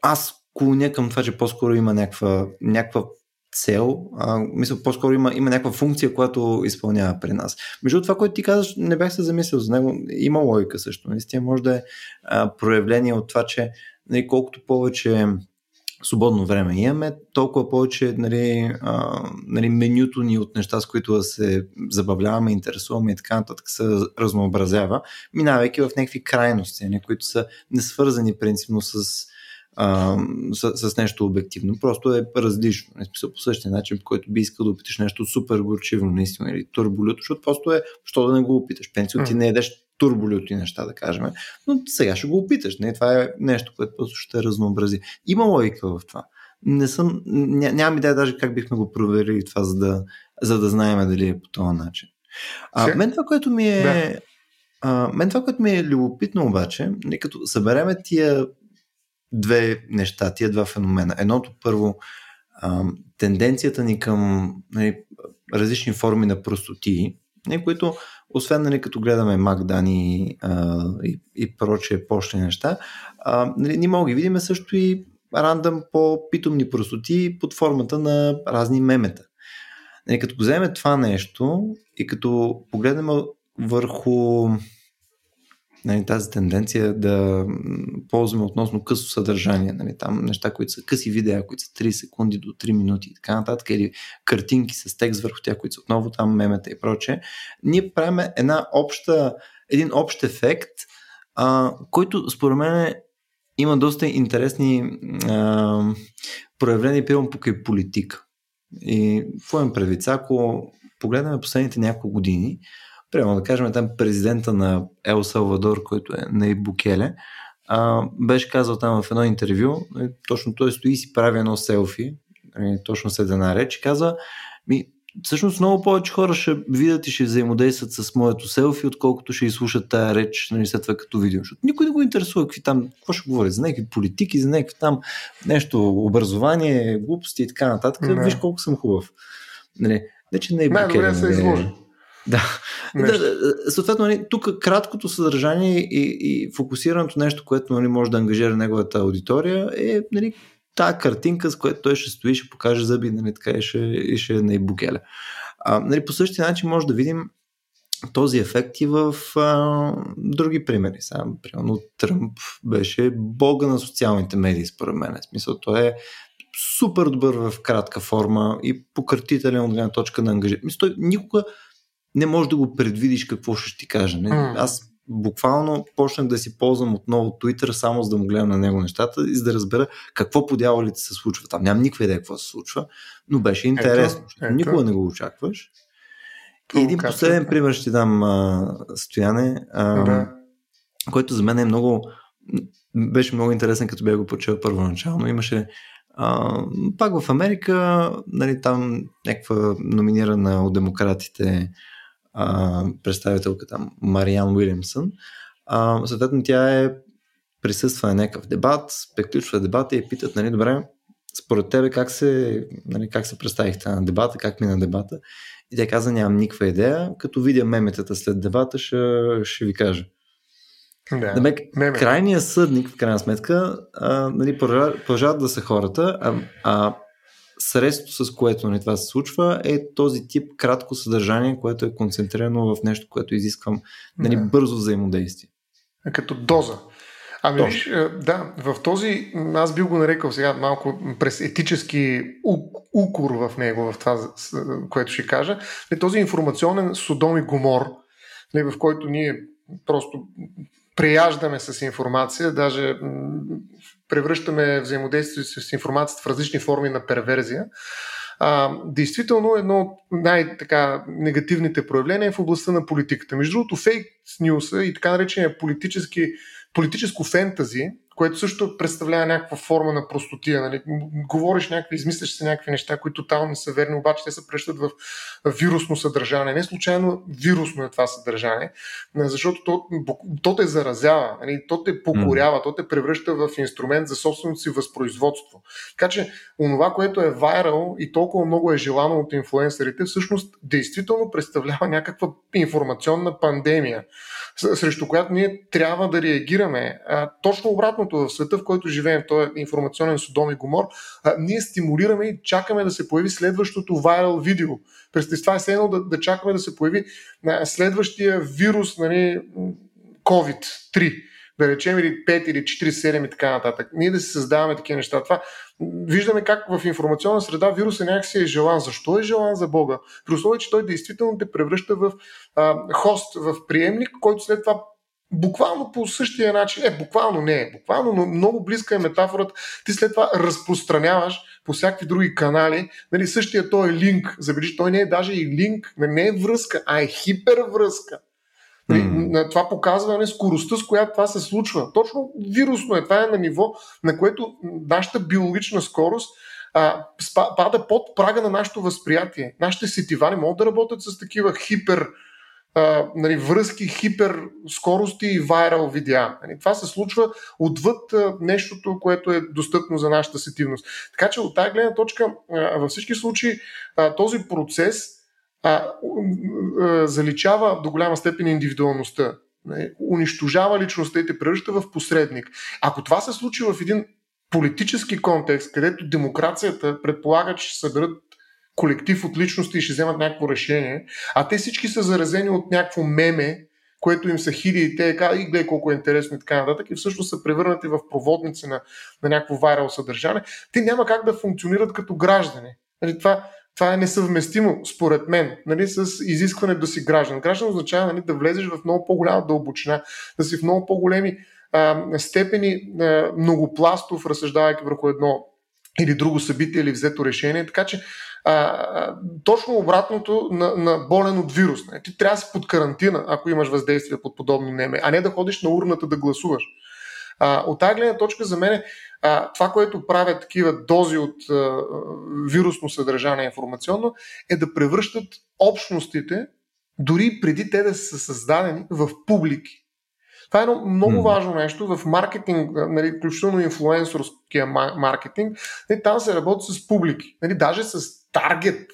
Аз клоня към това, че по-скоро има някаква, някаква цел, а, мисля, по-скоро има, има някаква функция, която изпълнява при нас. Между това, което ти казваш, не бях се замислил за него, има логика също. Наистина може да е а, проявление от това, че нали, колкото повече свободно време имаме, толкова повече нали, а, нали, менюто ни от неща, с които да се забавляваме, интересуваме и така нататък се разнообразява, минавайки в някакви крайности, нали, които са несвързани принципно с, а, с, с нещо обективно. Просто е различно. Не смисъл по същия начин, по който би искал да опиташ нещо супер горчиво, наистина, или турболюто, защото просто е, що да не го опиташ. Пенсио ти не едеш турболюти неща, да кажем. Но сега ще го опиташ. Не? Това е нещо, което просто ще разнообрази. Има логика в това. Не съм, ня, нямам идея даже как бихме го проверили това, за да, за да знаем дали е по този начин. А, мен това, което ми е... Да. А, мен това, което ми е любопитно обаче, е като събереме тия две неща, тия два феномена. Едното първо, а, тенденцията ни към нали, различни форми на простотии, нали, които, освен нали, като гледаме Макдани и, и прочие почни неща, а, нали, ние мога ги видим също и рандъм по питомни простоти под формата на разни мемета. Нали, като вземем това нещо и като погледнем върху нали, тази тенденция да ползваме относно късо съдържание, нали, там неща, които са къси видеа, които са 3 секунди до 3 минути и така нататък, или картинки с текст върху тях, които са отново там мемета и прочее, ние правим една обща, един общ ефект, а, който според мен има доста интересни а, проявления, примерно покрай политика. И какво им предвид? Ако погледнем последните няколко години, Примерно да кажем там президента на Ел Салвадор, който е на Букеле, а, беше казал там в едно интервю, нали, точно той стои и си прави едно селфи, нали, точно след една реч, каза, ми, всъщност много повече хора ще видят и ще взаимодействат с моето селфи, отколкото ще изслушат тая реч нали, след това като видео. Защото никой не го интересува какви там, какво ще говори, за някакви политики, за някакви там нещо, образование, глупости и така нататък. Не. Виж колко съм хубав. Нали, не, че не е Най-добре се изложи. Да. да. Съответно, нали, тук краткото съдържание и, и фокусираното нещо, което нали, може да ангажира неговата аудитория е нали, тази картинка, с която той ще стои, ще покаже зъби нали, така, и ще, и ще е на ибукеля. А, нали, по същия начин може да видим този ефект и в а, други примери. Сега, примерно, Тръмп беше бога на социалните медии, според мен. В смисъл, той е супер добър в кратка форма и пократителен от гледна точка на ангажиране. Той никога не можеш да го предвидиш какво ще ти каже. Не? Mm. Аз буквално почнах да си ползвам отново Twitter, само за да му гледам на него нещата и за да разбера какво по дяволите се случва там. Нямам никаква идея какво се случва, но беше интересно. Ето, ето. Никога не го очакваш. И един последен пример ще дам а, Стояне, а, да. който за мен е много беше много интересен, като бях го почел първоначално. Имаше а, пак в Америка, нали, там някаква номинирана от демократите а, представителка там Мариан Уилямсън. А, съответно, тя е присъства на някакъв дебат, приключва дебата и питат, нали, добре, според тебе как се, нали, как се представихте на дебата, как мина дебата? И тя каза, нямам никаква идея, като видя меметата след дебата, ще, ще ви кажа. Да, Демек, крайният съдник, в крайна сметка, а, нали, продължават да са хората, а, а средството, с което нали, това се случва, е този тип кратко съдържание, което е концентрирано в нещо, което изисквам нали, да. бързо взаимодействие. Като доза. Ами Точно. виж, е, да, в този, аз бих го нарекал сега малко през етически укор в него, в това, което ще кажа, е този информационен Содом и Гомор, нали, в който ние просто преяждаме с информация, даже превръщаме взаимодействието с информацията в различни форми на перверзия. А, действително, едно от най-негативните проявления е в областта на политиката. Между другото, фейк нюса и така наречения политически, политическо фентази което също представлява някаква форма на простотия. Нали? Говориш някакви, измисляш се някакви неща, които тотално не са верни, обаче те се прещат в вирусно съдържание. Не случайно вирусно е това съдържание, защото то, то те заразява, нали? то те покорява, то те превръща в инструмент за собственото си възпроизводство. Така че онова, което е вайрал и толкова много е желано от инфлуенсърите, всъщност действително представлява някаква информационна пандемия срещу която ние трябва да реагираме. А, точно обратното в света, в който живеем, този информационен судом и гумор, а, ние стимулираме и чакаме да се появи следващото вайрал видео. Представи това е следно да, да чакаме да се появи а, следващия вирус, нали, COVID-3 да речем, или 5 или 4, 7 и така нататък. Ние да си създаваме такива неща. Това виждаме как в информационна среда вируса някакси е желан. Защо е желан за Бога? При условие, че той действително те превръща в а, хост, в приемник, който след това буквално по същия начин, е, буквално не е, буквално, но много близка е метафората, ти след това разпространяваш по всякакви други канали, нали, същия той е линк, забележи, той не е даже и линк, не е връзка, а е хипервръзка. Mm. Това показва не, скоростта, с която това се случва. Точно вирусно е. Това е на ниво, на което нашата биологична скорост а, пада под прага на нашето възприятие. Нашите сетива не могат да работят с такива хипер а, нали, връзки, хиперскорости и вайрал видеа. Нали, това се случва отвъд а, нещото, което е достъпно за нашата сетивност. Така че от тази гледна точка, а, във всички случаи, а, този процес а, а, заличава до голяма степен индивидуалността. Нали, унищожава личността и те превръща в посредник. Ако това се случи в един политически контекст, където демокрацията предполага, че ще съберат колектив от личности и ще вземат някакво решение, а те всички са заразени от някакво меме, което им са хили и те казват, и гледай колко е интересно и така нататък, и всъщност са превърнати в проводници на, на някакво вайрал съдържание, те няма как да функционират като граждани. Нали, това, това е несъвместимо, според мен, нали, с изискване да си граждан. Граждан означава нали, да влезеш в много по-голяма дълбочина, да си в много по-големи а, степени а, многопластов, разсъждавайки върху едно или друго събитие или взето решение. Така че а, точно обратното на, на болен от вирус. Не? Ти трябва да си под карантина, ако имаш въздействие под подобно неме, а не да ходиш на урната да гласуваш. А, от тази гледна точка за мен а, това, което правят такива дози от а, вирусно съдържание информационно, е да превръщат общностите, дори преди те да са създадени, в публики. Това е едно много важно нещо в маркетинг, нали, включително инфлуенсорския маркетинг. Нали, там се работи с публики. Нали, даже с таргет,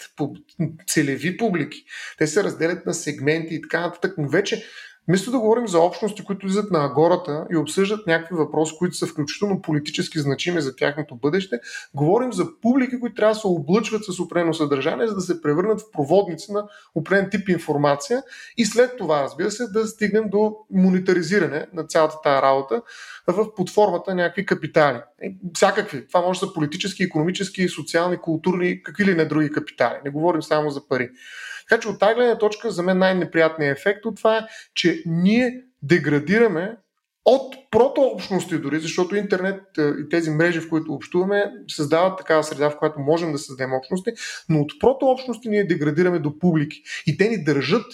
целеви публики. Те се разделят на сегменти и така нататък. Но вече Вместо да говорим за общности, които излизат на агората и обсъждат някакви въпроси, които са включително политически значими за тяхното бъдеще, говорим за публики, които трябва да се облъчват с определено съдържание, за да се превърнат в проводници на определен тип информация и след това, разбира се, да стигнем до монетаризиране на цялата тази работа в подформата на някакви капитали. Всякакви. Това може да са политически, економически, социални, културни, какви ли не други капитали. Не говорим само за пари. Така че от тази гледна точка за мен най-неприятният ефект от това е, че ние деградираме от протообщности дори, защото интернет е, и тези мрежи, в които общуваме, създават такава среда, в която можем да създадем общности, но от протообщности ние деградираме до публики. И те ни държат,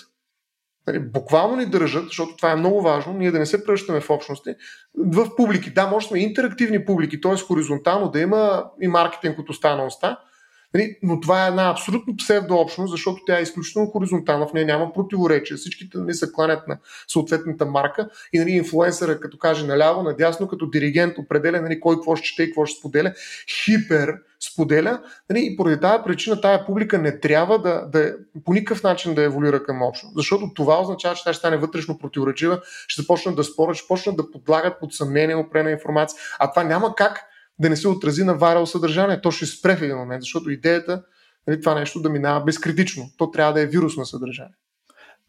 нали, буквално ни държат, защото това е много важно, ние да не се превръщаме в общности, в публики. Да, може сме интерактивни публики, т.е. хоризонтално да има и маркетинг от уста уста, но това е една абсолютно псевдообщност, защото тя е изключително хоризонтална, в нея няма противоречия. Всичките нали, се кланят на съответната марка и нали, инфлуенсъра, като каже наляво, надясно, като диригент определя нали, кой какво ще чете и какво ще споделя, хипер споделя. Нали, и поради тази причина тая публика не трябва да, да по никакъв начин да еволюира към общо. Защото това означава, че тя ще стане вътрешно противоречива, ще започнат да спорят, ще почнат да подлагат под съмнение опрена информация. А това няма как да не се отрази на варал съдържание. То ще спре в един момент, защото идеята нали, това нещо да минава безкритично. То трябва да е вирусно съдържание.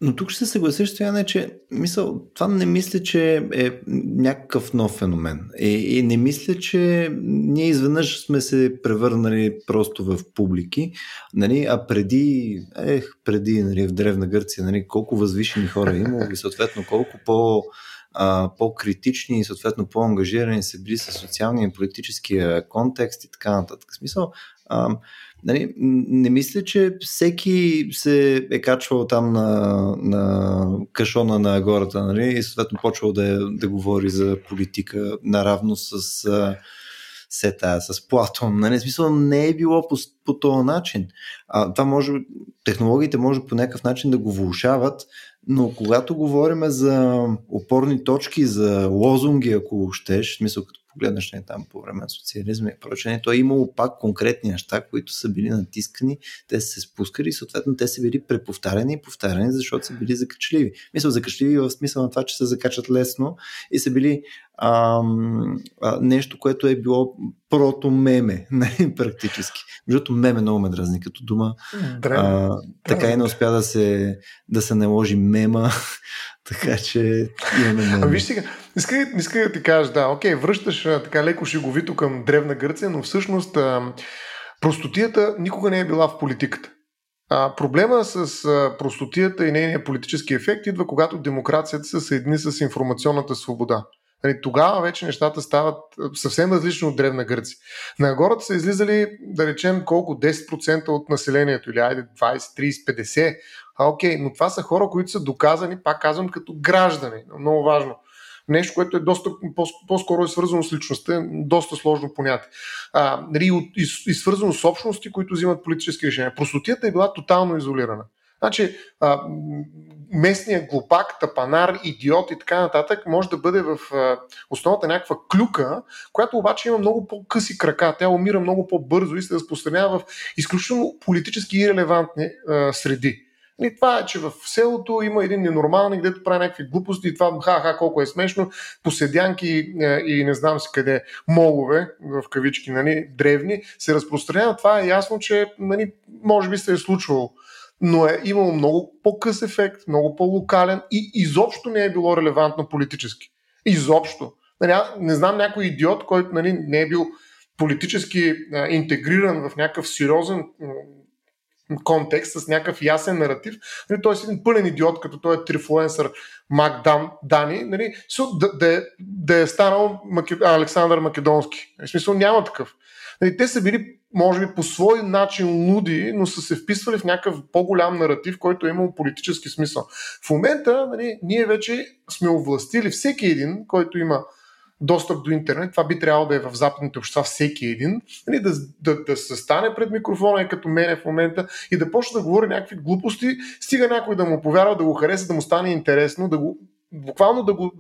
Но тук ще се съгласиш, Стояне, че мисъл, това не мисля, че е някакъв нов феномен. И, и не мисля, че ние изведнъж сме се превърнали просто в публики, нали, а преди, ех, преди нали, в Древна Гърция, нали, колко възвишени хора е и съответно колко по- по-критични и съответно по-ангажирани са били с социалния и политическия контекст и така нататък. Смисъл, а, нали, не мисля, че всеки се е качвал там на, на кашона на гората нали, и съответно почвал да, да говори за политика наравно с а, сета, с Платон. Нали? Смисъл не е било по, по този начин. А, това може, технологиите може по някакъв начин да го влушават, но когато говорим за опорни точки, за лозунги, ако щеш, смисъл като погледнеш не там по време на социализма и прочее, то е имало пак конкретни неща, които са били натискани, те са се спускали и съответно те са били преповтаряни и повтаряни, защото са били закачливи. Мисля, закачливи в смисъл на това, че се закачат лесно и са били ам, а, нещо, което е било прото меме, (laughs) не, практически. Защото меме много ме дразни като дума. А, така и не успя да се, да се наложи мема, (laughs) така че имаме меме. А виж сега, иска, иска да ти кажа, да, окей, връщаш така леко шеговито към Древна Гърция, но всъщност простотията никога не е била в политиката. А, проблема с простотията и нейния политически ефект идва, когато демокрацията се съедини с информационната свобода. Нали, тогава вече нещата стават съвсем различно от Древна Гърция. На гората са излизали, да речем, колко 10% от населението, или айде 20, 30, 50. А, окей, но това са хора, които са доказани, пак казвам, като граждани. Много важно. Нещо, което е доста по-скоро е свързано с личността, доста сложно понятие. А, нали, и, и свързано с общности, които взимат политически решения. Простотията е била тотално изолирана. Значи, а, местният глупак, тапанар, идиот и така нататък може да бъде в а, основата някаква клюка, която обаче има много по-къси крака. Тя умира много по-бързо и се разпространява в изключително политически ирелевантни а, среди. И това е, че в селото има един ненормалник, където прави някакви глупости и това ха-ха колко е смешно, поседянки и не знам си къде, молове, в кавички, нали, древни, се разпространява. Това е ясно, че нали, може би се е случвало но е имало много по-къс ефект, много по-локален и изобщо не е било релевантно политически. Изобщо. Нали, не знам някой идиот, който нали, не е бил политически а, интегриран в някакъв сериозен контекст, с някакъв ясен наратив. Нали, той е един пълен идиот, като той е трифлуенсър Мак Дан, Дани, нали, да, да, е, да е станал Маке, Александър Македонски. В смисъл няма такъв. Нали, те са били може би по свой начин луди, но са се вписвали в някакъв по-голям наратив, който е имал политически смисъл. В момента нали, ние вече сме овластили всеки един, който има достъп до интернет, това би трябвало да е в западните общества всеки един, нали, да, да, да се стане пред микрофона и като мене в момента и да почне да говори някакви глупости, стига някой да му повярва, да го хареса, да му стане интересно, да го буквално да го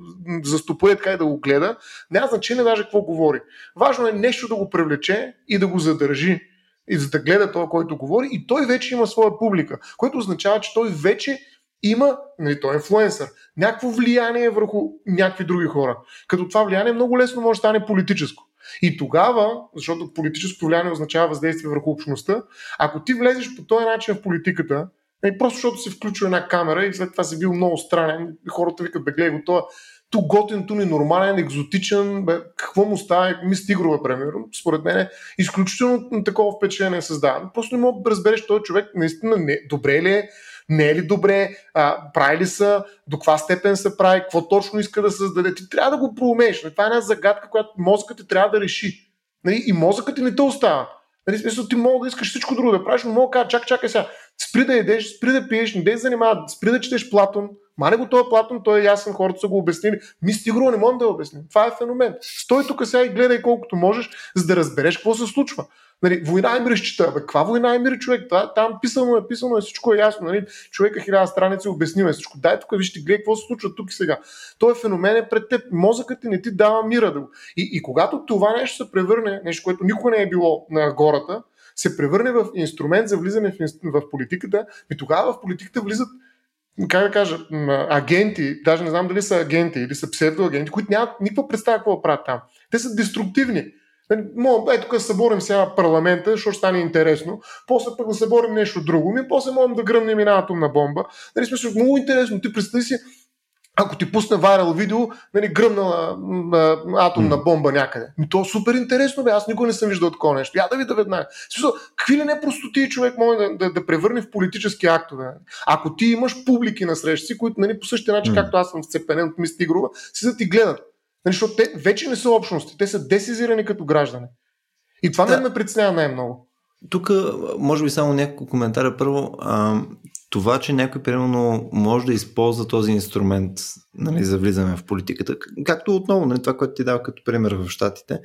застопуе така и да го гледа, няма значение даже какво говори. Важно е нещо да го привлече и да го задържи. И за да гледа това, който говори, и той вече има своя публика, което означава, че той вече има, нали, той е инфлуенсър, някакво влияние върху някакви други хора. Като това влияние много лесно може да стане политическо. И тогава, защото политическото влияние означава въздействие върху общността, ако ти влезеш по този начин в политиката, е, просто защото се включва една камера и след това си бил много странен. Хората викат, бе, гледай го, това ту готин, ту ненормален, екзотичен, бе, какво му става, ми стигрова, примерно. Според мен е изключително такова впечатление създава. Просто не мога да разбереш този човек наистина не, добре ли е, не е ли добре, а, прави ли са, до каква степен се прави, какво точно иска да създаде. Ти трябва да го проумееш. Това е една загадка, която мозъкът ти трябва да реши. Нали? И мозъкът ти не те остава. Нали, смисъл, ти мога да искаш всичко друго да правиш, но мога да кажа, чакай, чакай сега, спри да едеш, спри да пиеш, не да занимава, спри да четеш Платон, Мане го този Платон, той е ясен, хората са го обяснили. Ми стигро не можем да обясним. Това е феномен. Стой тук сега и гледай колкото можеш, за да разбереш какво се случва. Нали, война и мир. Бе, каква война и мир, човек? Това, там писано е, писано е, всичко е ясно. Нали? Човека хиляда страници обяснива всичко. Дай тук, вижте, гледай какво се случва тук и сега. Той феномен е пред теб. Мозъкът ти не ти дава мира. Да го. И, и когато това нещо се превърне, нещо, което никога не е било на гората, се превърне в инструмент за влизане в, в политиката, и тогава в политиката влизат как да кажа, агенти, даже не знам дали са агенти или са псевдоагенти, които нямат никаква представа какво правят там. Те са деструктивни. Е, тук съборим сега парламента, защото стане интересно. После пък да съборим нещо друго. Ми после можем да гръмнем една атомна бомба. Нали, смисъл, много интересно. Ти представи си, ако ти пусне вайрал видео, нали, гръмнала а, атомна бомба някъде. Ми то е супер интересно, бе. Аз никога не съм виждал такова нещо. Я да видя веднага. Смисъл, какви ли не простоти човек може да, да, да превърне в политически актове. Ако ти имаш публики на срещи които нали, по същия начин, mm. както аз съм вцепенен от Мисти Грува, си да ти гледат. Нали, защото те вече не са общности, те са десизирани като граждани. И това да. ме притеснява най-много. Тук, може би само няколко коментара. Първо, а, това, че някой, примерно, може да използва този инструмент нали, за влизане в политиката, както отново, нали, това, което ти дава като пример в Штатите,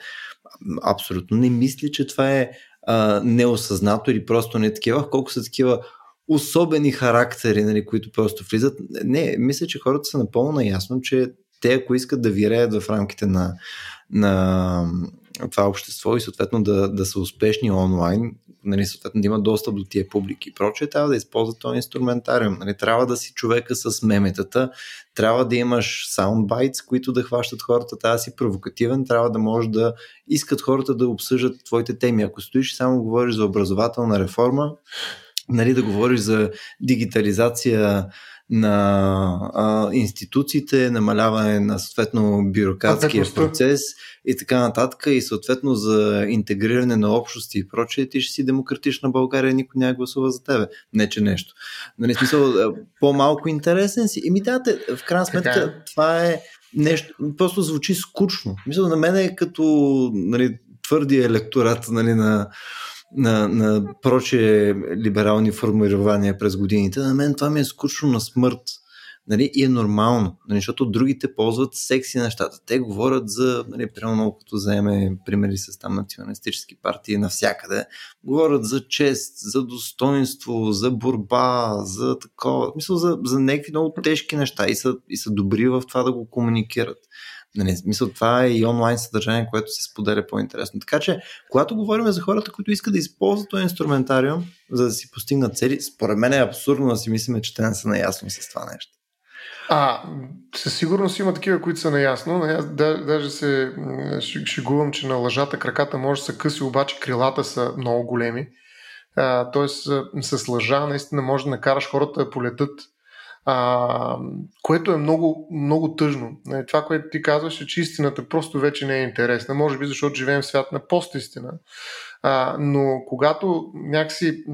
абсолютно не мисли, че това е а, неосъзнато или просто не е такива, колко са такива особени характери, нали, които просто влизат. Не, мисля, че хората са напълно наясно, че те, ако искат да виреят в рамките на, на това общество и съответно да, да са успешни онлайн, нали, съответно да имат достъп до тия публики. Проче трябва да използват този инструментариум. Нали, трябва да си човека с меметата, трябва да имаш саундбайтс, които да хващат хората, трябва да си провокативен, трябва да може да искат хората да обсъждат твоите теми. Ако стоиш и само говориш за образователна реформа, нали, да говориш за дигитализация на а, институциите, намаляване на съответно бюрократския процес и така нататък и съответно за интегриране на общности и прочее, ти ще си демократична България, никой няма гласува за тебе. Не, че нещо. Нали, смисъл, по-малко интересен си. И ми да, в крайна сметка, така. Е. това е нещо, просто звучи скучно. Мисля, на мен е като нали, твърдия електорат нали, на на, на прочие либерални формирования през годините. На мен това ми е скучно на смърт. Нали, и е нормално, нали, защото другите ползват секси нещата. Те говорят за, нали, примерно, като заеме примери с там националистически партии навсякъде, говорят за чест, за достоинство, за борба, за такова, мисля, за, за някакви много тежки неща и са, и са добри в това да го комуникират. Нали, смисъл, това е и онлайн съдържание, което се споделя по-интересно. Така че, когато говорим за хората, които искат да използват този инструментариум, за да си постигнат цели, според мен е абсурдно да си мислиме, че те не са наясно с това нещо. А, със сигурност има такива, които са наясно. Аз даже се шегувам, че на лъжата краката може да са къси, обаче крилата са много големи. А, тоест, с лъжа наистина може да накараш хората да полетат а, което е много, много тъжно. Нали, това, което ти казваш, е, че истината просто вече не е интересна. Може би, защото живеем в свят на постистина. А, но когато някакси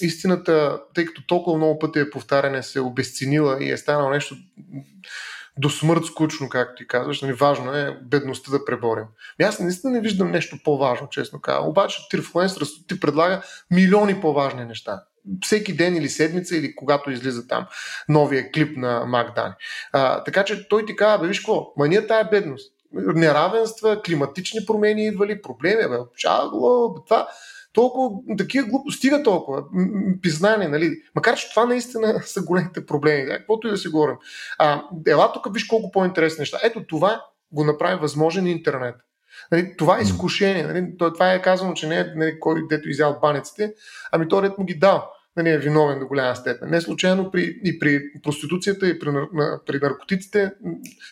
истината, тъй като толкова много пъти е повтаряне, се е обесценила и е станало нещо до смърт скучно, както ти казваш. Нали, важно е бедността да преборим. И аз наистина не виждам нещо по-важно, честно казвам. Обаче Трифлуенсър ти предлага милиони по-важни неща всеки ден или седмица, или когато излиза там новия клип на Макдани. А, така че той ти казва, бе, виж какво, мания тая бедност. Неравенства, климатични промени идвали, проблеми, бе, чагло, това, толкова, такива глупости, стига толкова, пизнание, нали? Макар, че това наистина (laughs) са големите проблеми, каквото и да си говорим. А, ела тук, виж колко по-интересни неща. Ето това го направи възможен интернет. Нали, това е изкушение. Нали, това е казано, че не е нали, кой дето изял баниците, ами той ред му ги дал нали, е виновен до голяма степен. Не случайно при, и при проституцията, и при, при наркотиците,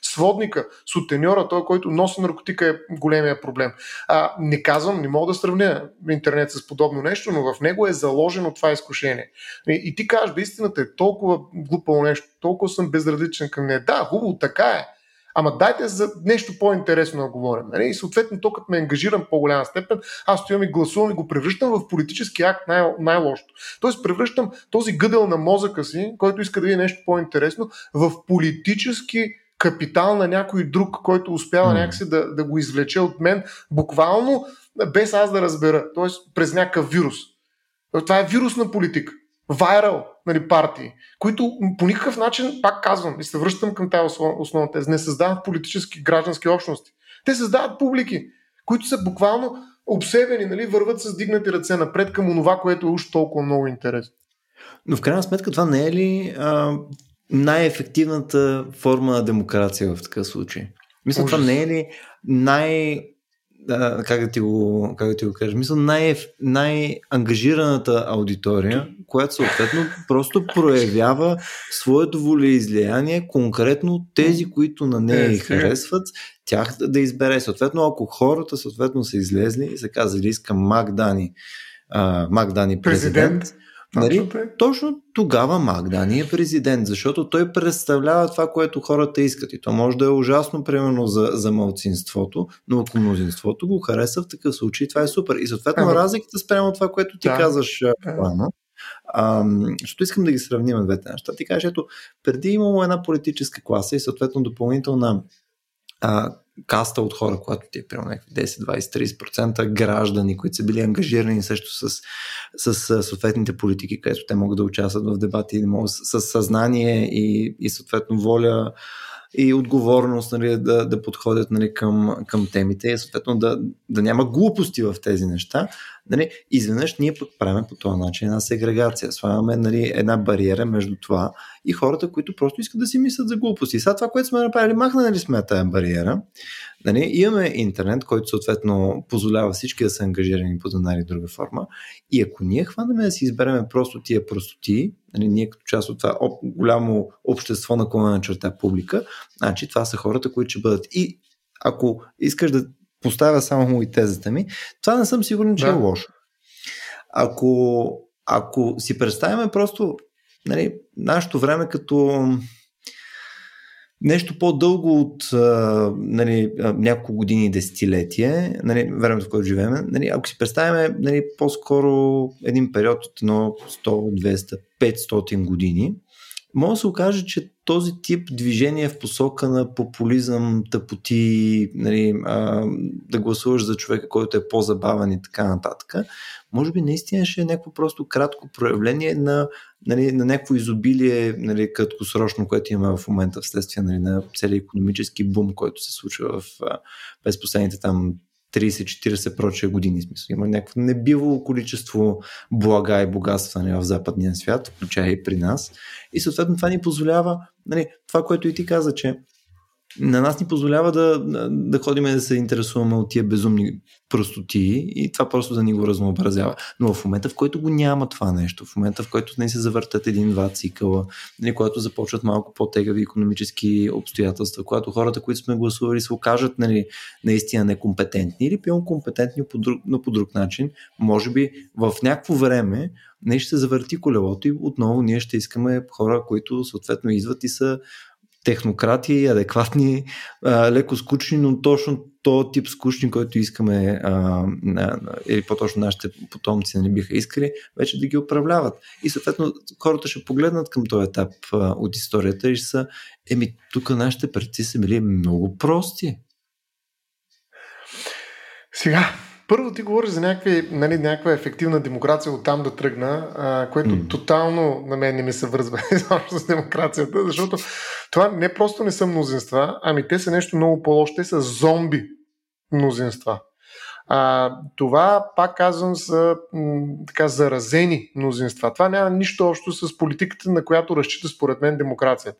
сводника, сутеньора, той, който носи наркотика е големия проблем. А, не казвам, не мога да сравня интернет с подобно нещо, но в него е заложено това изкушение. И, и ти кажеш, бе, истината е толкова глупаво нещо, толкова съм безразличен към нея. Да, хубаво, така е. Ама дайте за нещо по-интересно да говорим. Нали? И съответно, то като ме ангажирам в по-голяма степен, аз стоям и гласувам и го превръщам в политически акт най- най-лошото. Тоест превръщам този гъдел на мозъка си, който иска да види нещо по-интересно, в политически капитал на някой друг, който успява mm. някакси да, да го извлече от мен, буквално без аз да разбера, т.е. през някакъв вирус. Това е вирусна политика вайрал нали, партии, които по никакъв начин, пак казвам и се връщам към тази основна теза, не създават политически граждански общности. Те създават публики, които са буквално обсебени, нали, върват с дигнати ръце напред към онова, което е уж толкова много интересно. Но в крайна сметка това не е ли а, най-ефективната форма на демокрация в такъв случай? Мисля, Ужас. това не е ли най- да, как да ти го, как да ти го кажа, мисля, най- най-ангажираната аудитория, която съответно просто проявява своето волеизлияние конкретно тези, които на нея и харесват, тях да избере. Съответно, ако хората съответно са излезли и са казали, искам Макдани, Макдани президент, президент Нали? Точно тогава Магдани е президент, защото той представлява това, което хората искат. И то може да е ужасно, примерно, за, за малцинството, но ако мнозинството го хареса в такъв случай, това е супер. И съответно ага. разликата спрямо това, което ти да. казваш, Плана, защото искам да ги сравним двете неща. Ти кажеш, ето, преди имало една политическа класа и съответно допълнителна а, каста от хора, когато ти е примерно 10, 20, 30% граждани, които са били ангажирани също с, с, с съответните политики, където те могат да участват в дебати могат с, с съзнание и, и съответно воля и отговорност нали, да, да подходят нали, към, към темите и съответно да, да няма глупости в тези неща. Нали, изведнъж ние пък правим по този начин една сегрегация. Слагаме нали, една бариера между това и хората, които просто искат да си мислят за глупости. Сега това, което сме направили, махнали сме тази бариера. Нали, имаме интернет, който съответно позволява всички да са ангажирани по една или друга форма. И ако ние хванеме да си избереме просто тия простоти, нали, ние като част от това об, голямо общество на на черта публика, значи това са хората, които ще бъдат. И ако искаш да поставя само и тезата ми, това не съм сигурен, че е да. е лошо. Ако, ако си представяме просто нали, нашето време като нещо по-дълго от нали, няколко години и десетилетие, нали, времето в което живеем, нали, ако си представяме нали, по-скоро един период от 100, 200, 500 години, може да се окаже, че този тип движение в посока на популизъм, тъпоти, нали, а, да гласуваш за човека, който е по-забавен и така нататък, може би наистина ще е някакво просто кратко проявление на, нали, на някакво изобилие нали, краткосрочно, което има в момента вследствие нали, на целият економически бум, който се случва в, през последните там 30-40 прочие години. Смисъл. Има някакво небивало количество блага и богатства в западния свят, включая и при нас. И съответно това ни позволява, нали, това, което и ти каза, че на нас ни позволява да, да ходим и да се интересуваме от тия безумни простоти и това просто да ни го разнообразява. Но в момента, в който го няма това нещо, в момента, в който не се завъртат един-два цикъла, нали, когато започват малко по-тегави економически обстоятелства, когато хората, които сме гласували, се окажат нали, наистина некомпетентни или пилно компетентни, но по друг начин, може би в някакво време не ще се завърти колелото и отново ние ще искаме хора, които съответно идват и са технократи, адекватни, а, леко скучни, но точно то тип скучни, който искаме, а, а, или по-точно нашите потомци не биха искали, вече да ги управляват. И съответно хората ще погледнат към този етап а, от историята и ще са, еми, тук нашите предци са били много прости. Сега, първо ти говориш за някакви, нали, някаква ефективна демокрация от там да тръгна, а, което mm. тотално на мен не ми се връзва (laughs) с демокрацията, защото това не просто не са мнозинства, ами те са нещо много по-лошо, те са зомби мнозинства. А, това, пак казвам, са м, така заразени мнозинства. Това няма нищо общо с политиката, на която разчита според мен демокрацията.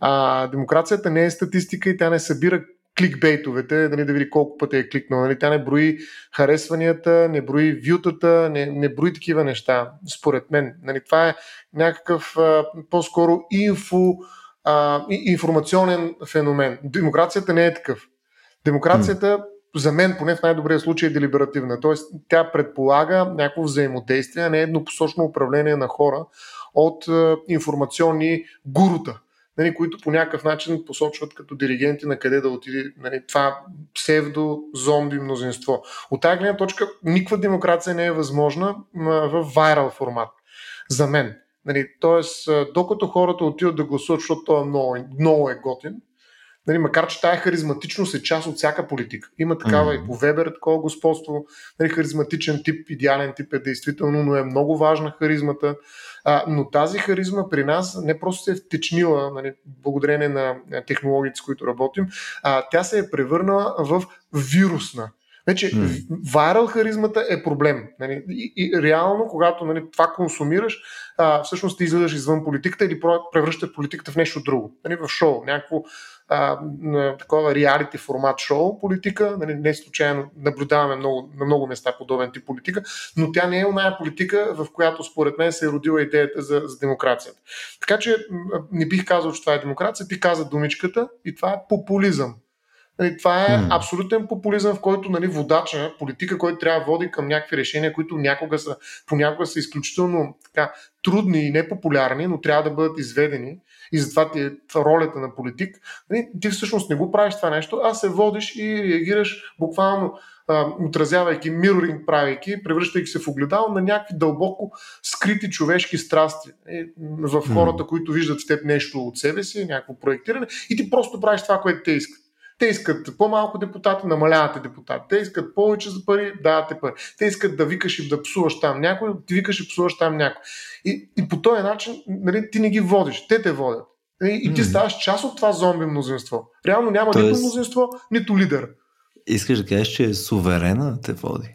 А, демокрацията не е статистика и тя не събира кликбейтовете, нали, да види колко пъти е кликнал. Нали, тя не брои харесванията, не брои вютата, не, не брои такива неща, според мен. Нали, това е някакъв а, по-скоро инфо, а, информационен феномен. Демокрацията не е такъв. Демокрацията, за мен, поне в най-добрия случай, е делиберативна. Тоест, тя предполага някакво взаимодействие, а не еднопосочно управление на хора от а, информационни гурута нали, които по някакъв начин посочват като диригенти на къде да отиде нали, това псевдо-зомби мнозинство. От тази гледна точка никаква демокрация не е възможна в вайрал формат. За мен. Нали, тоест, докато хората отиват да гласуват, защото той е много, много е готин, Нали, макар, че тая харизматичност е част от всяка политика. Има такава mm-hmm. и по Вебер, такова господство. Нали, харизматичен тип, идеален тип е действително, но е много важна харизмата. А, но тази харизма при нас не просто се е втечнила, нали, благодарение на технологиите, с които работим, а тя се е превърнала в вирусна. Вече mm. вайрал харизмата е проблем. Нали? И, и реално, когато нали, това консумираш, а, всъщност ти излизаш извън политиката или превръщаш политиката в нещо друго. Нали? В шоу, някакво а, на такова реалити формат шоу политика. Нали, не случайно наблюдаваме много, на много места подобен тип политика, но тя не е оная политика, в която според мен се е родила идеята за, за демокрацията. Така че не бих казал, че това е демокрация. Ти каза думичката и това е популизъм. Нали, това е mm. абсолютен популизъм, в който нали, водача, политика, който трябва да води към някакви решения, които някога са, понякога са изключително така, трудни и непопулярни, но трябва да бъдат изведени и затова ти е ролята на политик, нали, ти всъщност не го правиш това нещо, а се водиш и реагираш буквално отразявайки, мироринг правейки, превръщайки се в огледало на някакви дълбоко скрити човешки страсти. В хората, които виждат в теб нещо от себе си, някакво проектиране и ти просто правиш това, което те искат. Те искат по-малко депутати, намалявате депутати. Те искат повече за пари, давате пари. Те искат да викаш и да псуваш там някой, ти викаш и псуваш там някой. И, и по този начин нали, ти не ги водиш, те те водят. И, и ти ставаш част от това зомби мнозинство. Реално няма Тоест... нито мнозинство, нито лидер. Искаш да кажеш, че суверена те води.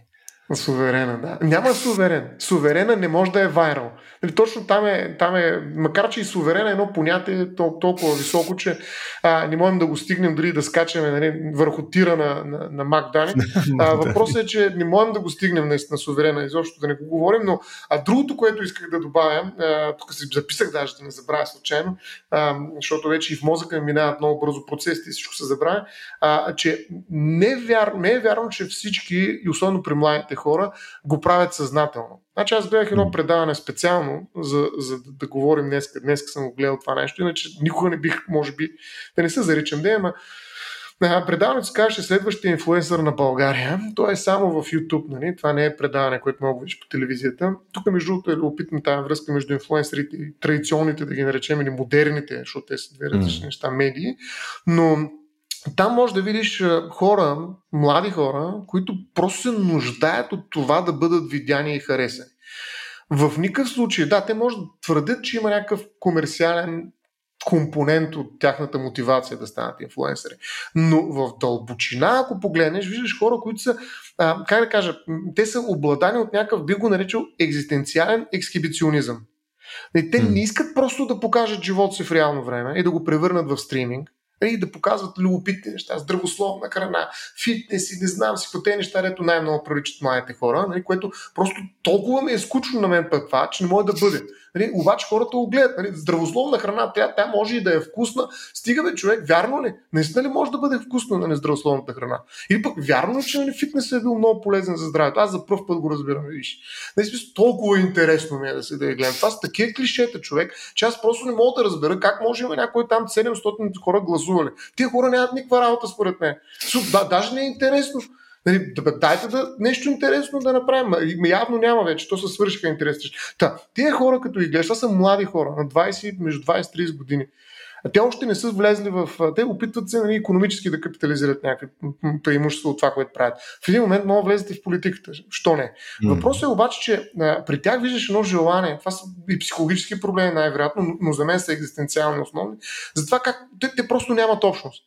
Суверена, да. Няма суверен. Суверена не може да е вайрал. Нали, точно там е, там е, макар че и суверена е едно понятие толкова високо, че а, не можем да го стигнем дори да скачаме нали, върху тира на, на, на Макдани. (laughs) А, въпросът е, че не можем да го стигнем наистина суверена, изобщо да не го говорим, но а другото, което исках да добавя, а, тук си записах даже да не забравя случайно, а, защото вече и в мозъка ми минават много бързо процесите и всичко се забравя, а, че не е, вярно, не е вярно, че всички, и особено при младите хора, го правят съзнателно. Значи аз гледах едно предаване специално, за, за да, да говорим днес. Днес съм го гледал това нещо, иначе никога не бих, може би, да не се заричам да, ама Предаването се казваше следващия инфлуенсър на България. То е само в YouTube, нали? Това не е предаване, което мога видиш по телевизията. Тук, между другото, е опитна тази връзка между инфлуенсърите и традиционните, да ги наречем, или модерните, защото те са две различни неща, медии. Но там може да видиш хора, млади хора, които просто се нуждаят от това да бъдат видяни и харесани. В никакъв случай, да, те може да твърдят, че има някакъв комерциален компонент от тяхната мотивация да станат инфлуенсъри. Но в дълбочина, ако погледнеш, виждаш хора, които са, а, как да кажа, те са обладани от някакъв, би го наричал, екзистенциален ексхибиционизъм. Те не искат просто да покажат живота си в реално време и да го превърнат в стриминг, и да показват любопитни неща, здравословна храна, фитнес и не знам си тези неща, дето най-много приличат младите хора, нали, което просто толкова ми е скучно на мен това, че не може да бъде. Нали, обаче хората го гледат. Нали, здравословна храна, тя, тя може и да е вкусна. Стига бе, човек, вярно ли? Наистина ли може да бъде вкусно на нездравословната храна? Или пък вярно ли, че нали, фитнес е бил много полезен за здравето? Аз за първ път го разбирам. Виж. Нали, толкова интересно ми е да се да я гледам. Това са такива клишета, човек, че аз просто не мога да разбера как може има някой там 700 хора гласували. Тия хора нямат никаква работа, според мен. Да, даже не е интересно. Нали, дайте да нещо интересно да направим. Явно няма вече, то се свършиха интересни. Та, тия хора, като ги гледаш, това са млади хора, на 20, между 20 30 години. А те още не са влезли в... Те опитват се нали, економически да капитализират някакви преимущества от това, което правят. В един момент могат влезете в политиката. Що не? Въпросът е обаче, че а, при тях виждаш едно желание. Това са и психологически проблеми най-вероятно, но, но за мен са екзистенциални основни. Затова как те, те просто нямат общност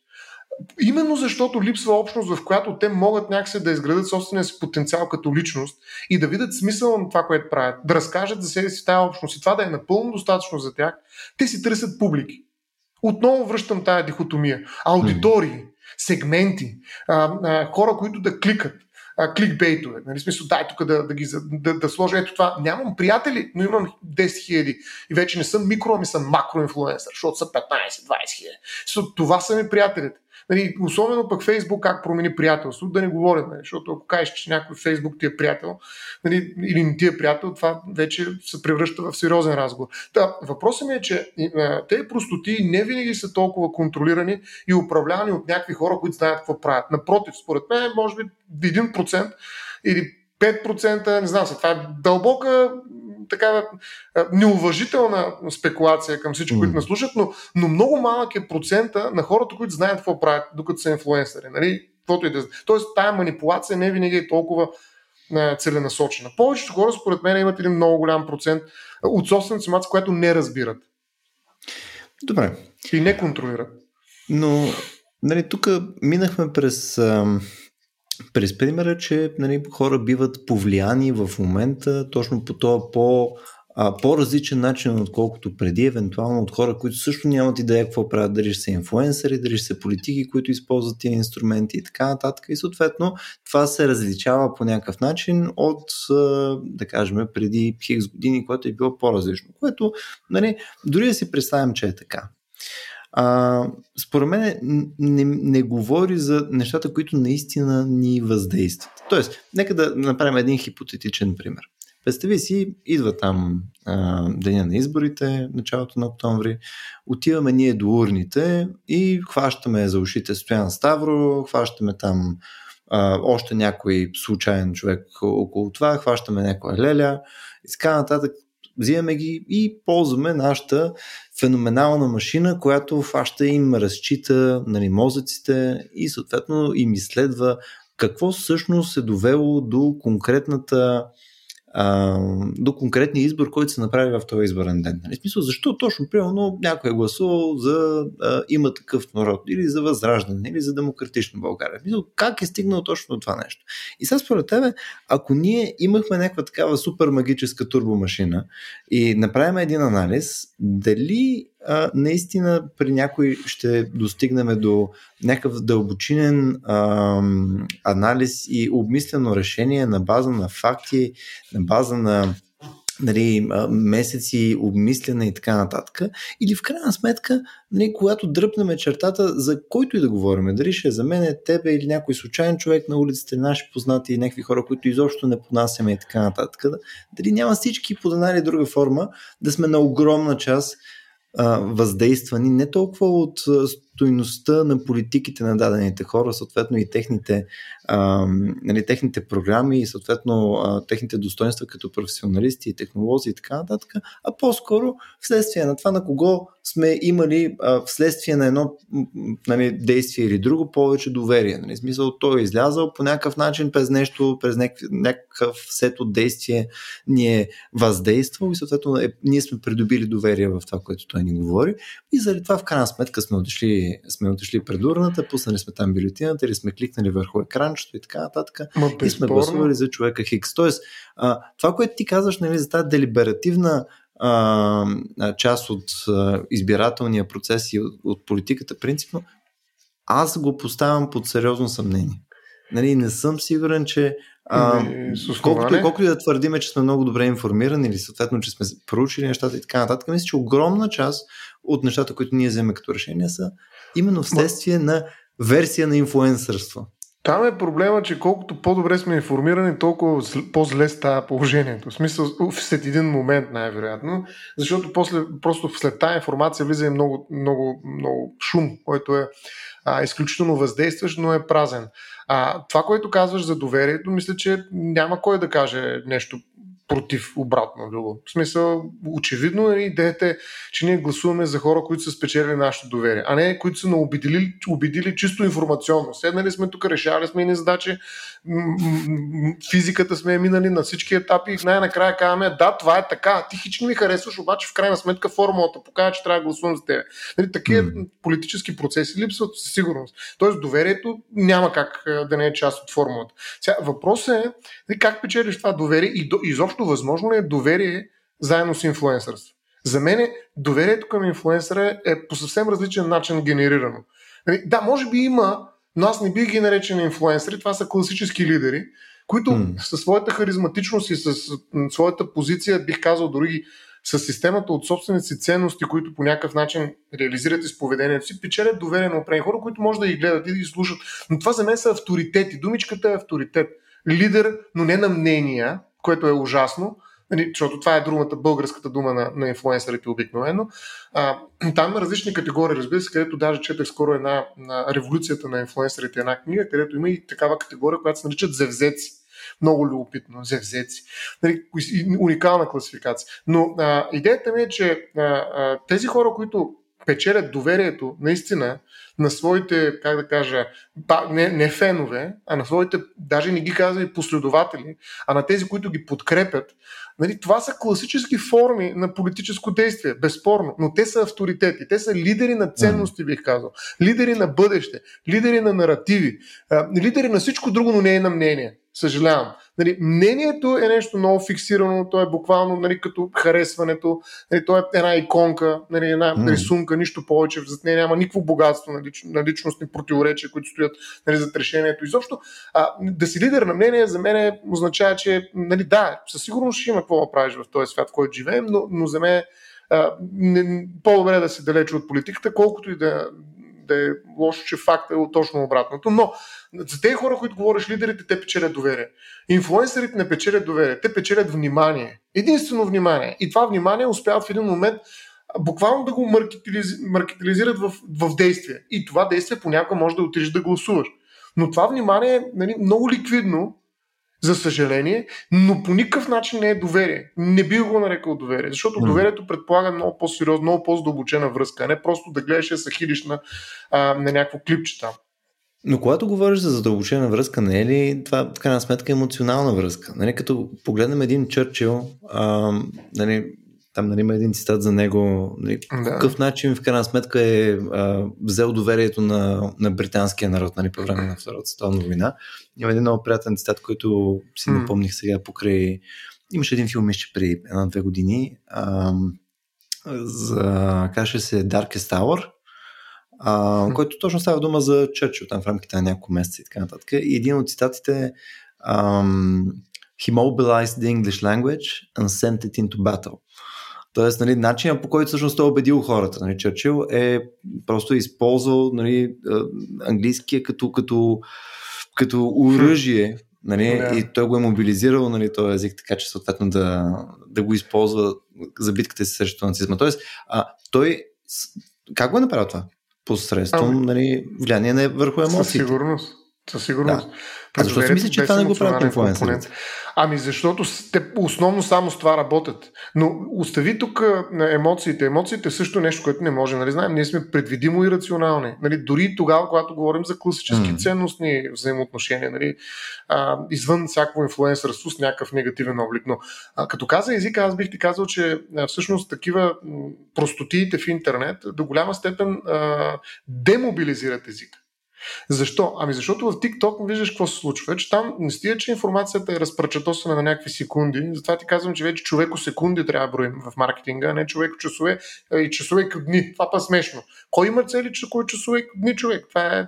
именно защото липсва общност, в която те могат някакси да изградат собствения си потенциал като личност и да видят смисъл на това, което правят, да разкажат за себе си тази общност и това да е напълно достатъчно за тях, те си търсят публики. Отново връщам тая дихотомия. Аудитории, сегменти, а, а, хора, които да кликат, а, кликбейтове. Нали, смисъл, дай тук да, да, ги, да, да сложа ето това. Нямам приятели, но имам 10 хиляди. И вече не съм микро, ами съм макроинфлуенсър, защото са 15-20 хиляди. Това са ми приятелите. Нали, особено пък Фейсбук как промени приятелство, да не говорим, нали, защото ако кажеш, че някой Фейсбук ти е приятел нали, или не ти е приятел, това вече се превръща в сериозен разговор. Да, въпросът ми е, че те простоти не винаги са толкова контролирани и управлявани от някакви хора, които знаят какво правят. Напротив, според мен, може би 1% или 5%, не знам се, това е дълбока такава неуважителна спекулация към всички, mm. които наслушат, но, но много малък е процента на хората, които знаят какво правят, докато са инфлуенсъри. Нали? и да... Тоест, тая манипулация не винаги е толкова целенасочена. Повечето хора, според мен, имат един много голям процент от собствената си която не разбират. Добре. И не контролират. Но, нали, тук минахме през през примера, че нали, хора биват повлияни в момента точно по този по, а, по-различен начин, отколкото преди, евентуално от хора, които също нямат идея какво правят, дали ще са инфлуенсъри, дали ще са политики, които използват тези инструменти и така нататък. И съответно това се различава по някакъв начин от, да кажем, преди хикс години, което е било по-различно. Което, нали, дори да си представим, че е така а, според мен не, не говори за нещата, които наистина ни въздействат. Тоест, нека да направим един хипотетичен пример. Представи си, идва там а, деня на изборите, началото на октомври, отиваме ние до урните и хващаме за ушите Стоян Ставро, хващаме там а, още някой случайен човек около това, хващаме някоя леля и така нататък взимаме ги и ползваме нашата феноменална машина, която фаща им разчита нали, мозъците и съответно им изследва какво всъщност е довело до конкретната а, до конкретния избор, който се направи в този изборен ден. Нали? Смисъл, защо точно, примерно, някой е гласувал за а, има такъв народ, или за възраждане, или за демократична България. Смисъл, как е стигнал точно това нещо? И сега според тебе, ако ние имахме някаква такава супер магическа турбомашина и направим един анализ, дали а, наистина при някой ще достигнем до някакъв дълбочинен а, анализ и обмислено решение на база на факти, на база на нали, месеци обмислене и така нататък. Или в крайна сметка, нали, когато дръпнем чертата, за който и да говорим, дали ще е за мен, тебе или някой случайен човек на улицата, наши познати, някакви хора, които изобщо не понасяме и така нататък, дали няма всички под една или друга форма да сме на огромна част въздействани не толкова от стойността на политиките на дадените хора, съответно и техните, а, нали, техните програми и съответно а, техните достоинства като професионалисти и технолози и така нататък, а по-скоро вследствие на това на кого сме имали а, вследствие на едно нали, действие или друго повече доверие. Нали, смисъл, той е излязал по някакъв начин през нещо, през някакъв сет от действие ни е въздействал и съответно е, ние сме придобили доверие в това, което той ни говори и заради това в крайна сметка сме отишли, сме отишли пред урната, пуснали сме там бюлетината или сме кликнали върху екранчето и така нататък и сме гласували за човека Хикс. Тоест, а, това, което ти казваш нали, за тази делиберативна а, част от а, избирателния процес и от, от политиката принципно, аз го поставям под сериозно съмнение. Нали, не съм сигурен, че а, колкото, колкото и да твърдиме, че сме много добре информирани или съответно, че сме проучили нещата и така нататък, мисля, че огромна част от нещата, които ние вземем като решения са именно вследствие на версия на инфлуенсърство. Там е проблема, че колкото по-добре сме информирани, толкова по-зле става положението. В смисъл, след един момент най-вероятно, защото после, просто след тази информация влиза и много, много, много шум, който е а, изключително въздействащ, но е празен. А, това, което казваш за доверието, мисля, че няма кой да каже нещо против обратно друго. В смисъл, очевидно нали, идеята е, че ние гласуваме за хора, които са спечели нашето доверие, а не които са убедили, убедили чисто информационно. Седнали сме тук, решавали сме ни задачи, физиката сме минали на всички етапи и най-накрая казваме, да, това е така, ти хич ми харесваш, обаче в крайна сметка формулата показва, че трябва да гласувам за тебе. Нали, такива mm. политически процеси липсват със сигурност. Тоест доверието няма как да не е част от формулата. Сега, въпросът е нали, как печелиш това доверие и до, изобщо възможно ли е доверие заедно с инфлуенсърство. За мен доверието към инфлуенсъра е по съвсем различен начин генерирано. Нали, да, може би има но аз не бих ги наречен инфлуенсъри, това са класически лидери, които mm. със своята харизматичност и с своята позиция, бих казал дори с системата от собствените си ценности, които по някакъв начин реализират изповедението си, печелят доверие на определени хора, които може да ги гледат и да ги слушат. Но това за мен са авторитети. Думичката е авторитет. Лидер, но не на мнения, което е ужасно, нали, защото това е другата българската дума на, на инфлуенсърите обикновено. А, там различни категории, разбира се, където даже четах скоро една на революцията на инфлуенсърите, една книга, където има и такава категория, която се наричат зевзеци. Много любопитно, зевзеци. Нали, уникална класификация. Но а, идеята ми е, че а, а, тези хора, които печелят доверието наистина на своите, как да кажа, не, не фенове, а на своите, даже не ги казва и последователи, а на тези, които ги подкрепят, Нали, това са класически форми на политическо действие, безспорно, но те са авторитети, те са лидери на ценности, бих казал, лидери на бъдеще, лидери на наративи, лидери на всичко друго, но не е на мнение. Съжалявам. Нали, мнението е нещо много фиксирано, то е буквално нали, като харесването, нали, то е една иконка, нали, една mm. рисунка, нищо повече, зад нея няма никакво богатство на, лич, на личностни противоречия, които стоят нали, зад решението. Изобщо, а, да си лидер на мнение за мен означава, че нали, да, със сигурност ще има какво да правиш в този свят, в който живеем, но, но за мен а, не, по-добре да си далече от политиката, колкото и да, да е лошо, че факт е точно обратното. Но за тези хора, които говориш лидерите, те печелят доверие. Инфлуенсърите не печелят доверие, те печелят внимание. Единствено внимание. И това внимание успяват в един момент буквално да го маркетилизират в, в действие. И това действие понякога може да отидеш да гласуваш. Но това внимание е нали, много ликвидно, за съжаление, но по никакъв начин не е доверие. Не би го нарекал доверие, защото доверието предполага много по-сериозно, много по-задълбочена връзка, а не просто да гледаш да хилиш на, а, на някакво клипче там. Но когато говориш за задълбочена връзка, не е ли това в крайна сметка емоционална връзка? Нали, като погледнем един Чърчил, а, нали, там нали, има един цитат за него, нали, да. какъв начин в крайна сметка е а, взел доверието на, на британския народ нали, по време на Втората световна война. Има един много приятен цитат, който си напомних сега покрай... Имаше един филм, мисля, преди една-две години, а, за, каже се Darkest Hour, а, който точно става дума за Чърчил, там в рамките на няколко месеца и така нататък. И един от цитатите е He mobilized the English language and sent it into battle. Тоест, нали, начинът по който всъщност той е убедил хората. Нали, Чърчил е просто използвал нали, английския като, като, като оръжие Нали, yeah. И той го е мобилизирал нали, този език, така че съответно да, да го използва за битката си срещу нацизма. Тоест, а, той как го е направил това? посредством ами, нали, влияние върху емоциите. Със сигурност. Със сигурност. Да. А защо си мисля, че това не го правят инфлуенсърите? Ами защото те основно само с това работят. Но остави тук емоциите. Емоциите е също нещо, което не може. Нали знаем, ние сме предвидимо и рационални. Нали, дори тогава, когато говорим за класически mm. ценностни взаимоотношения, нали, а, извън всяко инфлуенсърство с някакъв негативен облик. Но а, като каза език, аз бих ти казал, че а, всъщност такива простотиите в интернет до голяма степен а, демобилизират език. Защо? Ами защото в TikTok виждаш какво се случва. Че там не стига, че информацията е разпръчатосана на някакви секунди. Затова ти казвам, че вече човеко секунди трябва да броим в маркетинга, а не човеко часове и часове като дни. Това па смешно. Кой има цели, че кой часове като дни човек? Това е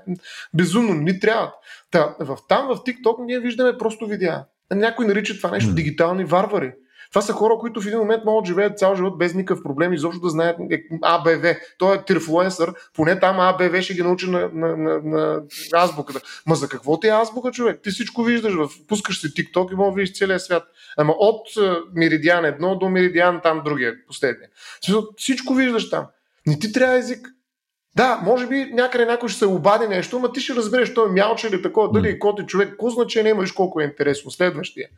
безумно. Ни трябва. Та, в, там в TikTok ние виждаме просто видеа. Някой нарича това нещо дигитални варвари. Това са хора, които в един момент могат да живеят цял живот без никакъв проблем, изобщо да знаят АБВ. Той е тирфлуенсър, поне там АБВ ще ги научи на, на, на, на азбуката. Ма за какво ти е азбука, човек? Ти всичко виждаш, в, пускаш си TikTok и мога да видиш целия свят. Ама от Меридиан едно до Меридиан там другия, последния. Всичко виждаш там. Не ти трябва език. Да, може би някъде някой ще се обади нещо, но ти ще разбереш, той е мялче или такова, дали е кот и човек, какво значение имаш колко е интересно. Следващия.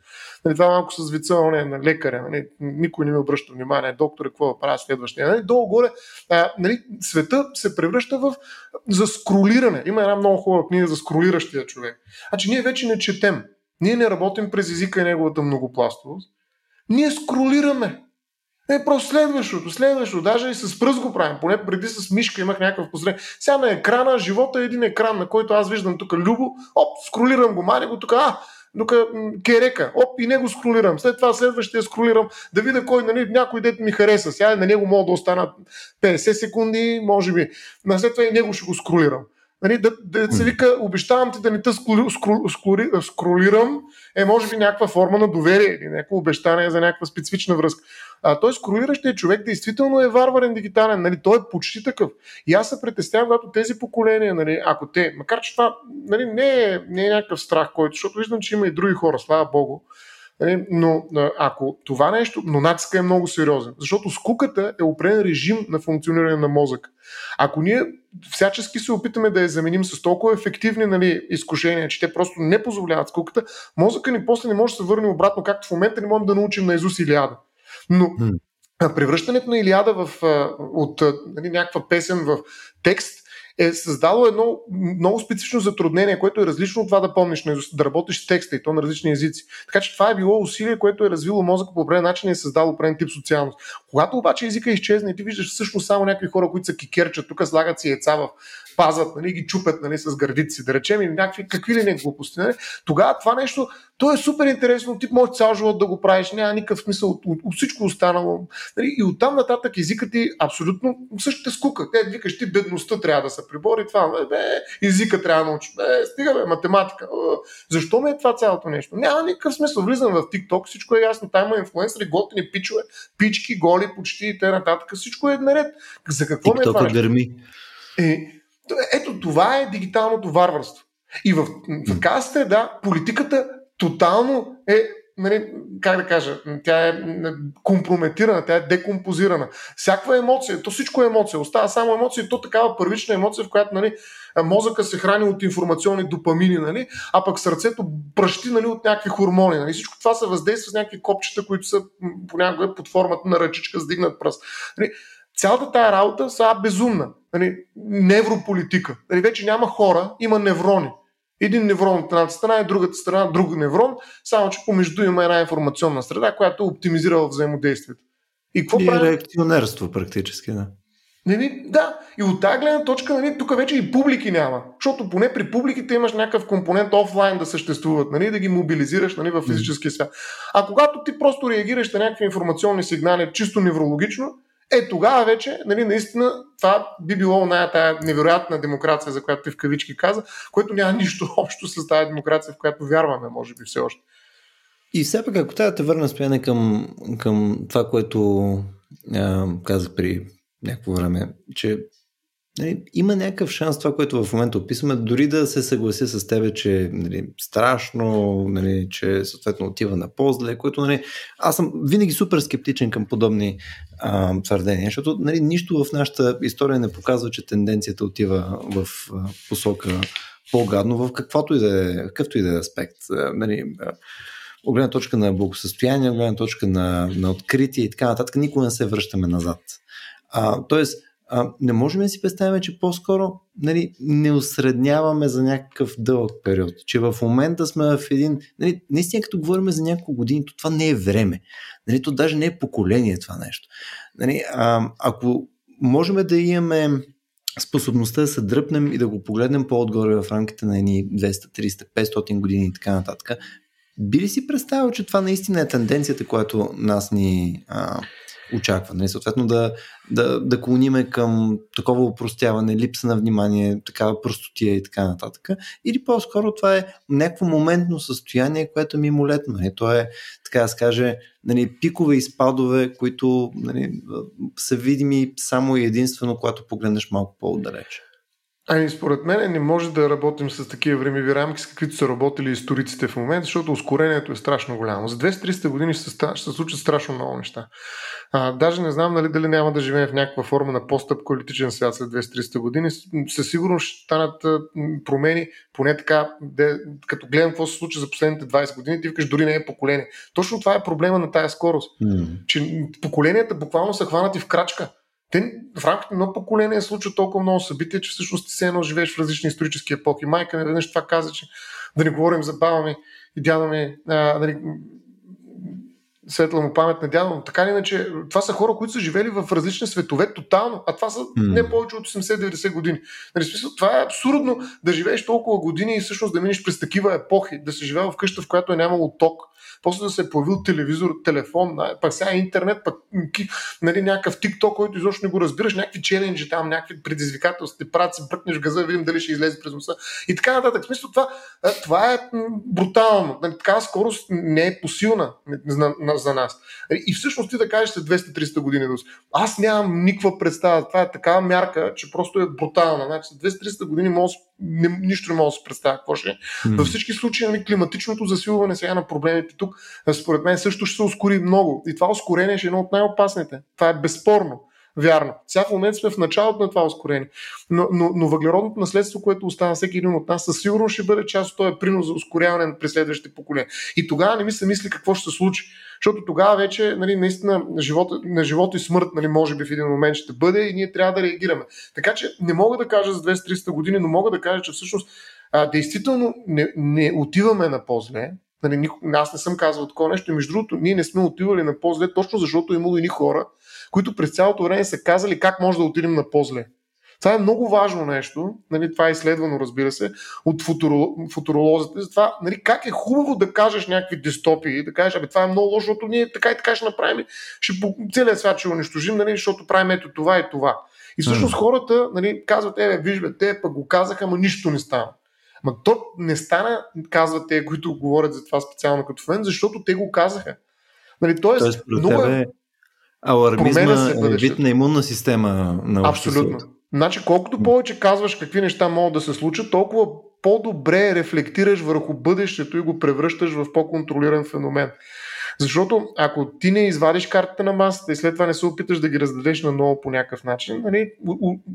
Нали, това малко с вица не, на лекаря. Нали, никой не ми обръща внимание. Доктор, какво да правя следващия? Нали, долу-горе, а, нали, света се превръща в за скролиране. Има една много хубава книга за скролиращия човек. Значи ние вече не четем. Ние не работим през езика и неговата многопластовост. Ние скролираме. Е, просто следващото, следващото. Даже и с пръст го правим. Поне преди с мишка имах някакъв посред. Сега на екрана, живота е един екран, на който аз виждам тук Любо, оп, скролирам го, маня го тук, а, тук Керека, оп, и него скролирам. След това следващия скролирам, да видя кой, нали, някой дет ми хареса. Сега на него мога да останат 50 секунди, може би. Но след това и него ще го скролирам. Нали, да, да се вика, обещавам ти да не те скроли, скроли, скролирам, е може би някаква форма на доверие или някакво обещание за някаква специфична връзка. А, той скролиращия човек действително е варварен дигитален, нали, той е почти такъв. И аз се притеснявам, когато тези поколения, нали, ако те, макар че това нали, не, е, не е някакъв страх, който, защото виждам, че има и други хора, слава Богу, Нали, но ако това нещо, но натиска е много сериозен, защото скуката е определен режим на функциониране на мозък. Ако ние всячески се опитаме да я заменим с толкова ефективни нали, изкушения, че те просто не позволяват скуката, мозъка ни после не може да се върне обратно, както в момента не можем да научим на Изус Илиада. Но превръщането на Илиада в, от нали, някаква песен в текст е създало едно много специфично затруднение, което е различно от това да помниш, да работиш с текста и то на различни езици. Така че това е било усилие, което е развило мозъка по определен начин и е създало определен тип социалност. Когато обаче езика изчезне и ти виждаш всъщност само някакви хора, които са кикерчат, тук слагат си яйца в пазат, нали, ги чупят нали, с гърдици, да речем, или някакви какви ли не глупости. Нали. Тогава това нещо, то е супер интересно, ти можеш цял живот да го правиш, няма никакъв смисъл от, от, от всичко останало. Нали. И оттам нататък езикът ти абсолютно същата скука. Те викаш, ти бедността трябва да се прибори, това, бе, езика трябва да научиш. Бе, стига, бе, математика. Защо ме е това цялото нещо? Няма никакъв смисъл. Влизам в TikTok, всичко е ясно. Там има инфлуенсъри, готини пичове, пички, голи, почти и т.н. Всичко е наред. За какво TikTok ме е това? Нещо? Е, ето това е дигиталното варварство. И в, в така среда политиката тотално е нали, как да кажа, тя е компрометирана, тя е декомпозирана. Всякаква емоция, то всичко е емоция, остава само емоция, то такава първична емоция, в която нали, мозъка се храни от информационни допамини, нали, а пък сърцето пръщи нали, от някакви хормони. Нали. Всичко това се въздейства с някакви копчета, които са понякога под формата на ръчичка с дигнат пръст. Нали. Цялата тая работа са безумна. Нали, неврополитика. Нали, вече няма хора, има неврони. Един неврон от едната страна и другата страна друг неврон, само че помежду има една информационна среда, която е оптимизирала взаимодействието. И какво и прави? реакционерство практически, да. Нали, да, и от тази гледна точка, нали, тук вече и публики няма. Защото поне при публиките имаш някакъв компонент офлайн да съществуват, нали, да ги мобилизираш нали, в физическия свят. А когато ти просто реагираш на някакви информационни сигнали чисто неврологично, е, тогава вече, нали, наистина, това би било оная тая невероятна демокрация, за която ти в кавички каза, което няма нищо (laughs) общо с тази демокрация, в която вярваме, може би все още. И все пак, ако трябва да те върна спяне към, към това, което а, казах при някакво време, че нали, има някакъв шанс това, което в момента описваме, дори да се съглася с тебе, че нали, страшно, нали, че съответно отива на по-зле, което нали, аз съм винаги супер скептичен към подобни а, твърдения, защото нали, нищо в нашата история не показва, че тенденцията отива в а, посока по-гадно в каквото и да е, какъвто и да е аспект. А, нали, а, точка на благосъстояние, от точка на, на откритие и така нататък, никога не се връщаме назад. А, тоест, а, не можем да си представим, че по-скоро нали, не осредняваме за някакъв дълъг период. Че в момента сме в един... Нали, наистина, като говорим за няколко години, то това не е време. Нали, то даже не е поколение това нещо. Нали, а, ако можем да имаме способността да се дръпнем и да го погледнем по-отгоре в рамките на едни 200, 300, 500 години и така нататък, би ли си представил, че това наистина е тенденцията, която нас ни а, очаква? Нали? Съответно да, да, да клониме към такова упростяване, липса на внимание, такава простотия и така нататък. Или по-скоро това е някакво моментно състояние, което е молетно. Нали? То е, така да се каже, нали, пикове и спадове, които нали, са видими само и единствено, когато погледнеш малко по-отдалече. Ами, според мен не може да работим с такива времеви рамки, с каквито са работили историците в момента, защото ускорението е страшно голямо. За 200-300 години ще се, ще се случат страшно много неща. А, даже не знам нали, дали няма да живеем в някаква форма на постъпколитичен свят след 200-300 години. Със сигурност ще станат промени, поне така, де, като гледам какво се случва за последните 20 години, ти викаш дори не е поколение. Точно това е проблема на тая скорост. Mm. Че поколенията буквално са хванати в крачка те в рамките на поколение случва толкова много събития, че всъщност ти се едно живееш в различни исторически епохи. Майка ми веднъж това каза, че да не говорим за баба ми и дядо ми, а, нали, светла му памет на дядо, но така или иначе, това са хора, които са живели в различни светове тотално, а това са mm. не повече от 80-90 години. Нали, смисъл, това е абсурдно да живееш толкова години и всъщност да минеш през такива епохи, да се живее в къща, в която е нямало ток, после да се е появил телевизор, телефон, пък сега интернет, пък нали, някакъв TikTok, който изобщо не го разбираш, някакви челенджи там, някакви предизвикателства, ти правят се бръкнеш газа, видим дали ще излезе през носа и така нататък. В смисъл това, това е брутално. Нали, такава скорост не е посилна за нас. И всъщност ти да кажеш след 200-300 години, аз нямам никаква представа. Това е такава мярка, че просто е брутална. Значи, след 200-300 години може, не, нищо не мога да се представя какво ще е. Mm. Във всички случаи нали, климатичното засилване сега на проблемите тук според мен също ще се ускори много. И това ускорение ще е едно от най-опасните. Това е безспорно. Вярно. Сега в момента сме в началото на това ускорение. Но, но, но въглеродното наследство, което остава всеки един от нас, със сигурност ще бъде част от този принос за ускоряване на преследващите поколения. И тогава не ми се мисли какво ще се случи. Защото тогава вече нали, наистина живота, на живота и смърт нали, може би в един момент ще бъде и ние трябва да реагираме. Така че не мога да кажа за 200-300 години, но мога да кажа, че всъщност а, действително не, не отиваме на по-зле, Нали, нико, аз не съм казал такова нещо. И между другото, ние не сме отивали на по-зле, точно защото е имало и хора, които през цялото време са казали как може да отидем на по-зле. Това е много важно нещо, нали, това е изследвано, разбира се, от футуролозите, за това нали, как е хубаво да кажеш някакви дистопии, да кажеш, абе това е много лошо, защото ние така и така ще направим, ще по целият свят ще унищожим, нали, защото правим ето това и това. И всъщност хората нали, казват, е, виж, бе, те пък го казаха, ама нищо не стана. Ма то не стана, казват те, които говорят за това специално като фен, защото те го казаха. Нали, тоест, тоест много е... Алармизма е вид на имунна система на Абсолютно. Значи, колкото повече казваш какви неща могат да се случат, толкова по-добре рефлектираш върху бъдещето и го превръщаш в по-контролиран феномен. Защото ако ти не извадиш картата на масата и след това не се опиташ да ги раздадеш на ново по някакъв начин, нали,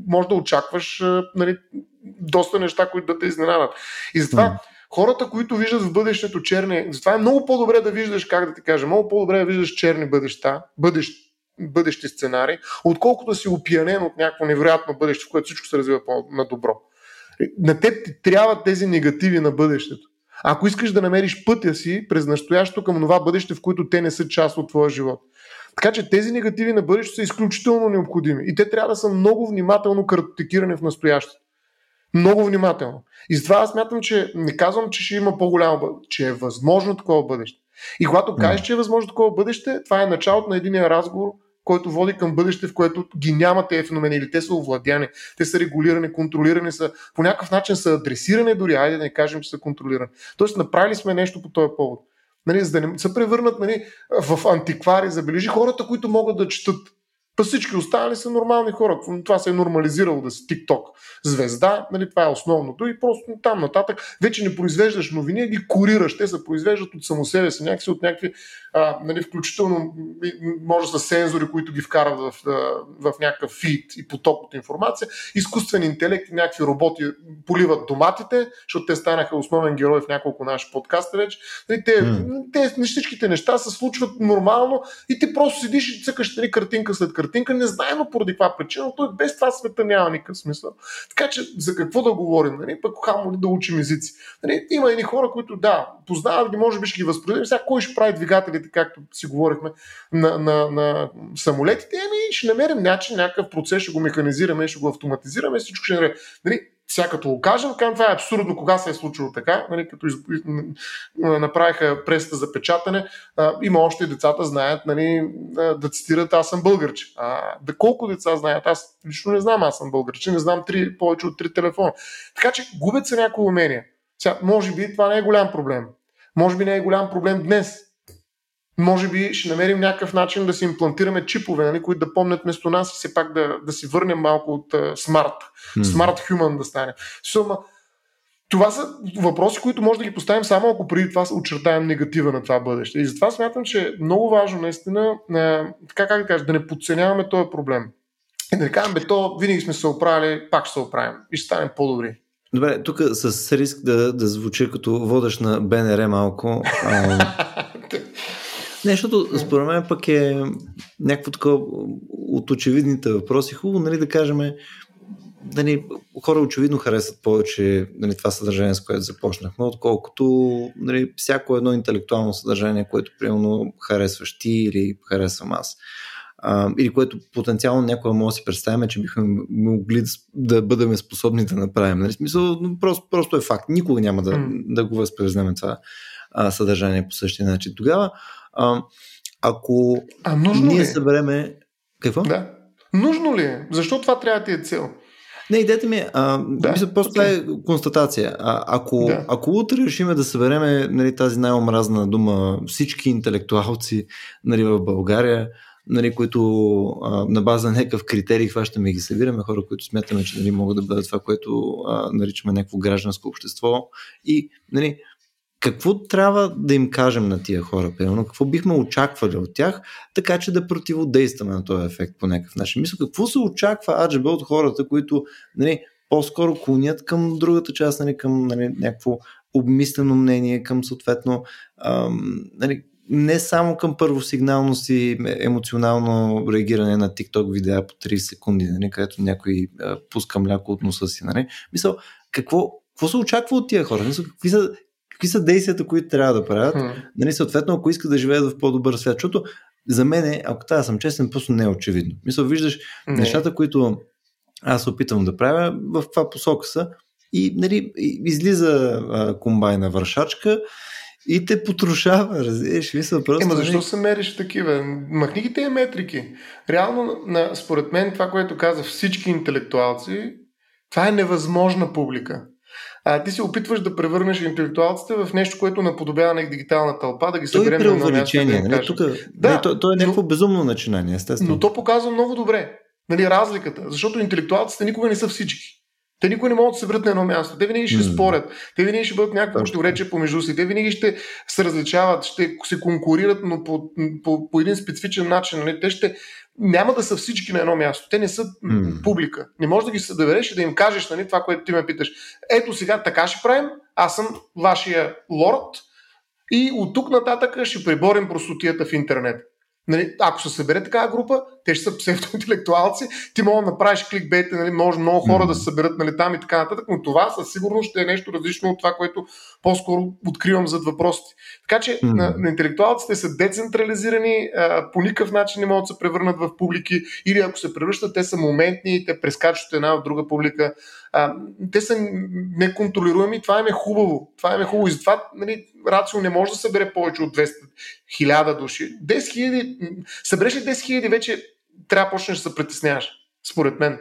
може да очакваш нали, доста неща, които да те изненадат. И затова mm. хората, които виждат в бъдещето черни, затова е много по-добре да виждаш, как да ти кажа, много по-добре да виждаш черни бъдеща, бъдещ, бъдещи сценари, отколкото си опиянен от някакво невероятно бъдеще, в което всичко се развива на добро. На теб ти трябва тези негативи на бъдещето. Ако искаш да намериш пътя си през настоящето към това бъдеще, в което те не са част от твоя живот. Така че тези негативи на бъдещето са изключително необходими и те трябва да са много внимателно картотекирани в настоящето. Много внимателно. И затова аз смятам, че не казвам, че ще има по-голямо бъдеще, че е възможно такова бъдеще. И когато кажеш, че е възможно такова бъдеще, това е началото на един разговор, който води към бъдеще, в което ги няма тези феномени или те са овладяни, те са регулирани, контролирани са, по някакъв начин са адресирани дори, айде да не кажем, че са контролирани. Тоест направили сме нещо по този повод. Нали, за да не се превърнат нали, в антиквари, забележи хората, които могат да четат Па всички останали са нормални хора. Това се е нормализирало да си TikTok звезда, нали, това е основното и просто там нататък вече не произвеждаш новини, а ги курираш. Те се произвеждат от само себе си, някакси от някакви, а, нали, включително може с сензори, които ги вкарат в, в някакъв фит и поток от информация, изкуствен интелект и някакви роботи поливат доматите, защото те станаха основен герой в няколко наши подкаста вече. Нали, те, mm. те, всичките неща се случват нормално и ти просто седиш и цъкаш нали, картинка след картинка, не знаем поради каква причина, но той без това света няма никакъв смисъл. Така че за какво да говорим? Нали? Пък хамо ли да учим езици? Нали? Има едни хора, които да, познават ги, може би ще ги възпроизведем. Сега кой ще прави двигателите, както си говорихме, на, на, на самолетите? Еми, ще намерим начин, някакъв процес, ще го механизираме, ще го автоматизираме, всичко ще нали? сега като го кажем, казвам, това е абсурдно, кога се е случило така, нали, като из... направиха преста за печатане, а, има още децата знаят нали, да цитират аз съм българче. А, да колко деца знаят? Аз лично не знам аз съм българче, не знам три, повече от три телефона. Така че губят се някои умения. Сега, може би това не е голям проблем. Може би не е голям проблем днес, може би ще намерим някакъв начин да си имплантираме чипове, нали, които да помнят вместо нас и все пак да, да си върнем малко от uh, смарт, смарт human да стане. Сума, това са въпроси, които може да ги поставим само ако преди това очертаем негатива на това бъдеще. И затова смятам, че е много важно наистина, така как да кажа, да не подценяваме този проблем. И да не кажем, бе, то винаги сме се оправили, пак ще се оправим и ще станем по-добри. Добре, тук с риск да, да звучи като водеш на БНР малко. (laughs) Не, защото според мен пък е някакво такова от очевидните въпроси. Хубаво, нали, да кажем, нали, хора очевидно харесват повече нали, това съдържание, с което започнахме, отколкото нали, всяко едно интелектуално съдържание, което примерно харесваш ти или харесвам аз. А, или което потенциално някога може да си представим, че бихме могли да, да бъдем способни да направим. Нали? Смисъл, просто, просто е факт. Никога няма да, mm. да го възпрезнем това а, съдържание по същия начин. Тогава а, ако а нужно ние ли? Е? събереме... Какво? Да. Нужно ли е? Защо това трябва да ти е цел? Не, идеята ми е, а, да, мисля, просто okay. е констатация. А, ако, да. ако утре решиме да събереме нали, тази най-омразна дума всички интелектуалци нали, в България, нали, които а, на база на някакъв критерий хващаме и ги събираме, хора, които смятаме, че нали, могат да бъдат това, което а, наричаме някакво гражданско общество и нали, какво трябва да им кажем на тия хора, примерно, какво бихме очаквали от тях, така че да противодействаме на този ефект по някакъв начин. Мисля, какво се очаква аджебе от хората, които нали, по-скоро клонят към другата част, нали, към нали, някакво обмислено мнение, към съответно ам, нали, не само към първосигналност и емоционално реагиране на TikTok видеа по 30 секунди, нали, където някой а, пуска мляко от носа си. Нали. Мисъл, какво, какво се очаква от тия хора? Мисъл, какви са какви са действията, които трябва да правят, hmm. нали, съответно, ако искат да живеят в по-добър свят, защото за мен, ако трябва да съм честен, просто не е очевидно. Мисля, виждаш не. нещата, които аз опитвам да правя, в каква посока са и нали, излиза а, комбайна вършачка и те потрушава, разбираш ли са просто... Ема защо нали? се мериш такива? Махни ги тези метрики. Реално, на, според мен, това, което каза всички интелектуалци, това е невъзможна публика а, ти се опитваш да превърнеш интелектуалците в нещо, което наподобява на дигитална тълпа, да ги съберем на едно място. Да нали? Тук, да, не, то, то е някакво но, безумно начинание, естествено. Но то показва много добре нали, разликата, защото интелектуалците никога не са всички. Те никога не могат да се върнат на едно място. Те винаги ще mm. спорят. Те винаги ще бъдат някакво противоречие помежду си. Те винаги ще се различават, ще се конкурират, но по, по, по един специфичен начин. Нали? Те ще, няма да са всички на едно място. Те не са mm. публика. Не можеш да ги се довереш и да им кажеш нали, това, което ти ме питаш. Ето сега така ще правим, аз съм вашия лорд и от тук нататък ще приборим простотията в интернет. Нали, ако се събере такава група, те ще са псевдоинтелектуалци, ти мога да направиш кликбейт, нали, може много хора mm. да се съберат нали, там и така нататък, но това със сигурност ще е нещо различно от това, което по-скоро откривам зад въпросите. Така че mm. на, на интелектуалците са децентрализирани, а, по никакъв начин не могат да се превърнат в публики или ако се превръщат, те са моментни, те прескачат една в друга публика. А, те са неконтролируеми, това им е хубаво. Това им е хубаво. И затова нали, Рацио не може да събере повече от 200 хиляда души. 10 хиляди, събереш ли 10 хиляди, вече трябва да почнеш да се притесняваш, според мен.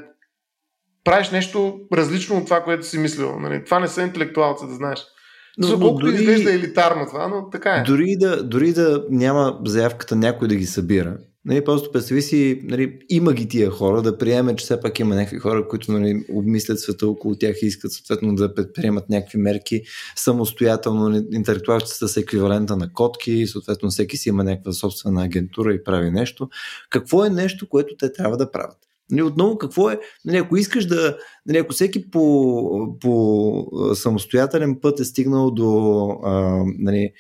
Правиш нещо различно от това, което си мислил. Нали? Това не са интелектуалци, да знаеш. Но, За колкото дори, изглежда елитарно това, но така е. Дори да, дори да няма заявката някой да ги събира, Нали, просто представи си, нали, има ги тия хора, да приеме, че все пак има някакви хора, които нали, обмислят света около тях и искат съответно да предприемат някакви мерки самостоятелно. Нали, интелектуалците са еквивалента на котки съответно всеки си има някаква собствена агентура и прави нещо. Какво е нещо, което те трябва да правят? Нали, отново, какво е, нали, ако искаш да, нали, ако всеки по, по самостоятелен път е стигнал до а, нали,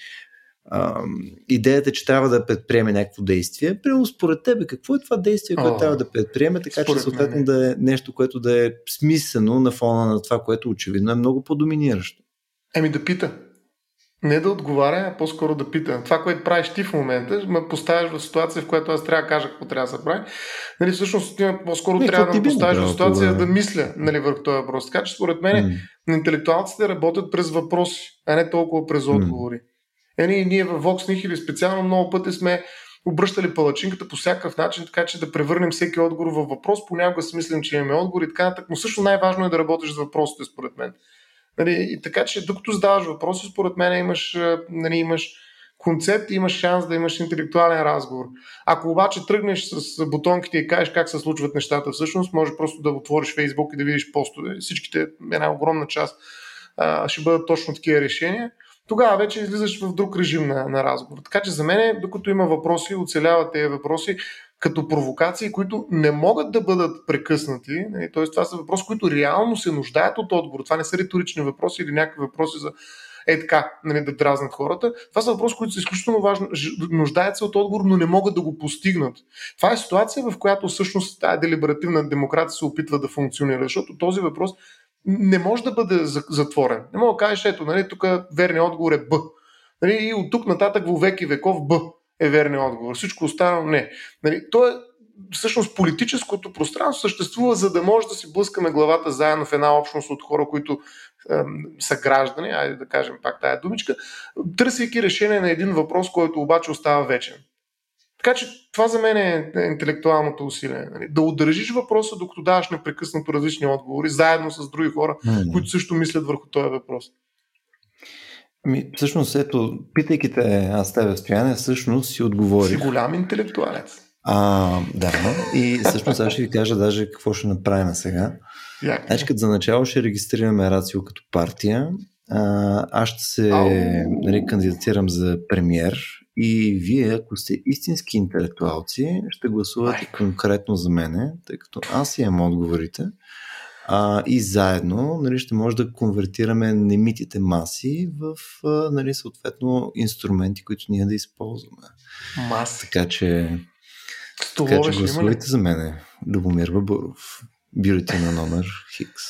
идеята, че трябва да предприеме някакво действие, прямо според тебе, какво е това действие, което О, трябва да предприеме, така че съответно да е нещо, което да е смислено на фона на това, което очевидно е много по-доминиращо. Еми да пита. Не да отговаря, а по-скоро да пита. Това, което правиш ти в момента, ме поставяш в ситуация, в която аз трябва да кажа какво трябва да се прави. Нали, всъщност, по-скоро не, трябва да ме поставиш в ситуация да мисля нали, върху този въпрос. Така че, според мен, mm. интелектуалците работят през въпроси, а не толкова през отговори. Mm. Ени, ние в Vox Nihil специално много пъти сме обръщали палачинката по всякакъв начин, така че да превърнем всеки отговор във въпрос. Понякога си мислим, че имаме отговор и така нататък, но също най-важно е да работиш с въпросите, според мен. Нали, и така че докато задаваш въпроси, според мен имаш, нали, имаш концепт имаш шанс да имаш интелектуален разговор. Ако обаче тръгнеш с бутонките и кажеш как се случват нещата, всъщност може просто да отвориш Фейсбук и да видиш постове. Всичките, една огромна част, ще бъдат точно такива решения тогава вече излизаш в друг режим на, на разговор. Така че за мен, докато има въпроси, оцеляват тези въпроси като провокации, които не могат да бъдат прекъснати. Нали, т.е. това са въпроси, които реално се нуждаят от отговор. Това не са риторични въпроси или някакви въпроси за е така, нали, да дразнат хората. Това са въпроси, които са изключително важни, нуждаят се от отговор, но не могат да го постигнат. Това е ситуация, в която всъщност тази делиберативна демокрация се опитва да функционира, защото този въпрос не може да бъде затворен. Не мога да кажеш, ето, нали, тук верният отговор е Б. Нали, и от тук нататък в веки веков Б е верният отговор. Всичко останало не. Нали, то е всъщност политическото пространство съществува, за да може да си блъскаме главата заедно в една общност от хора, които е, са граждани, айде да кажем пак тая думичка, търсейки решение на един въпрос, който обаче остава вечен. Така че това за мен е интелектуалното усилие. Нали? Да удържиш въпроса, докато даваш непрекъснато различни отговори, заедно с други хора, mm. които също мислят върху този въпрос. Ами, всъщност, ето, питайки те аз тебе, Стояне, всъщност си отговори. Си голям интелектуалец. А, да, и всъщност аз ще ви кажа даже какво ще направим сега. Значи, като за начало ще регистрираме Рацио като партия. А, аз ще се нали, кандидатирам за премьер и вие, ако сте истински интелектуалци, ще гласувате конкретно за мене, тъй като аз имам отговорите. А, и заедно нали, ще може да конвертираме немитите маси в а, нали, съответно инструменти, които ние да използваме. Маси. Така че, така че гласувайте за мене. Любомир Бабуров. Бюлетина номер Хикс.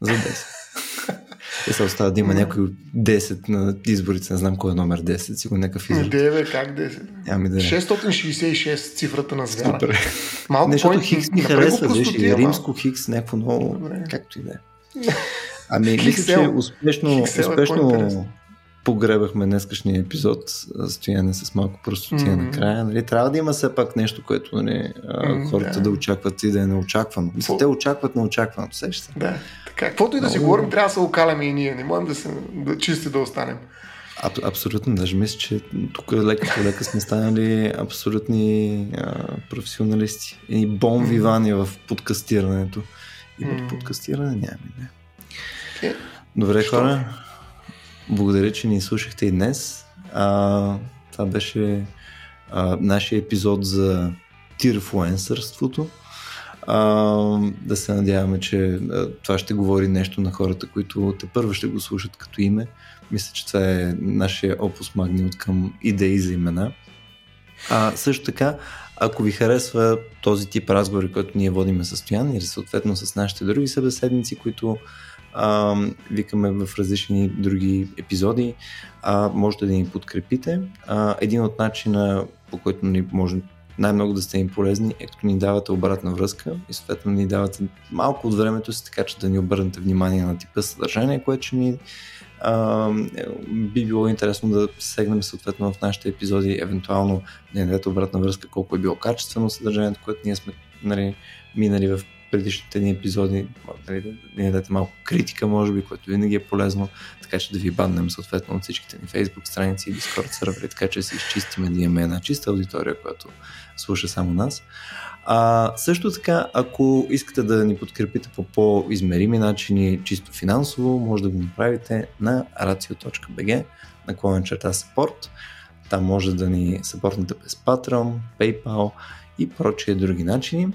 За 10. (laughs) И се остава да има някой 10 на изборите, не знам кой е номер 10, сигурно някакъв избор. Не, бе, как 10? Ами да. 666 цифрата на звяра. Супер. Малко Нещото Хикс ми харесва, беше римско Хикс, някакво много, Добре. както и да е. (laughs) Ами, мисля, че успешно, успешно погребахме днескашния епизод, стояне с малко простотия mm-hmm. накрая. Нали? Трябва да има все пак нещо, което нали, mm-hmm, хората да. да очакват и да е неочаквано. Мисля, те очакват неочаквано. Сеща се? Да. Така, каквото и да си говорим, трябва да се окаляме и ние. Не можем да се да чисти да останем. Аб, абсолютно, даже мисля, че тук лека по лека сме станали абсолютни а, професионалисти. И бон вивани в подкастирането. И mm. подкастиране нямаме, не. Okay. Добре, Що? хора. Благодаря, че ни слушахте и днес. А, това беше а, нашия епизод за тирфуенсърството. А, да се надяваме, че а, това ще говори нещо на хората, които те първо ще го слушат като име. Мисля, че това е нашия опус магни от към идеи за имена. А, също така, ако ви харесва този тип разговори, който ние водиме състояние или съответно с нашите други събеседници, които а, викаме в различни други епизоди, а, можете да ни подкрепите. А, един от начина, по който ни може най-много да сте им полезни е като ни давате обратна връзка и съответно ни давате малко от времето си, така че да ни обърнете внимание на типа съдържание, което ни а, би било интересно да сегнем съответно в нашите епизоди, евентуално да ни дадете обратна връзка колко е било качествено съдържанието, което ние сме нали, минали в предишните ни епизоди, нали, да ни дадете малко критика, може би, което винаги е полезно, така че да ви баннем съответно от всичките ни Facebook страници и Discord сервери, така че се изчистиме да имаме една чиста аудитория, която слуша само нас. А, също така, ако искате да ни подкрепите по по-измерими начини, чисто финансово, може да го направите на racio.bg наклонен черта support. Там може да ни съпортнете без Patreon, PayPal и прочие други начини.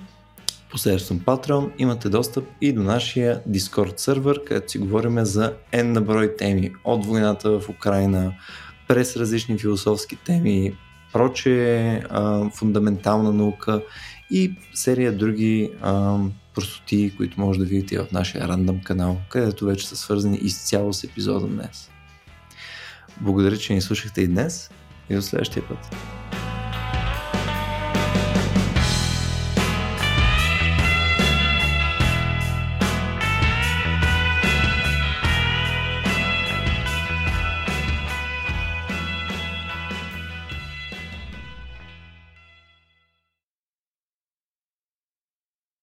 Посредством Patreon имате достъп и до нашия Discord сервер, където си говорим за N на брой теми, от войната в Украина, през различни философски теми, проче а, фундаментална наука и серия други а, простоти, които може да видите в нашия рандъм канал, където вече са свързани изцяло с епизода днес. Благодаря, че ни слушахте и днес и до следващия път.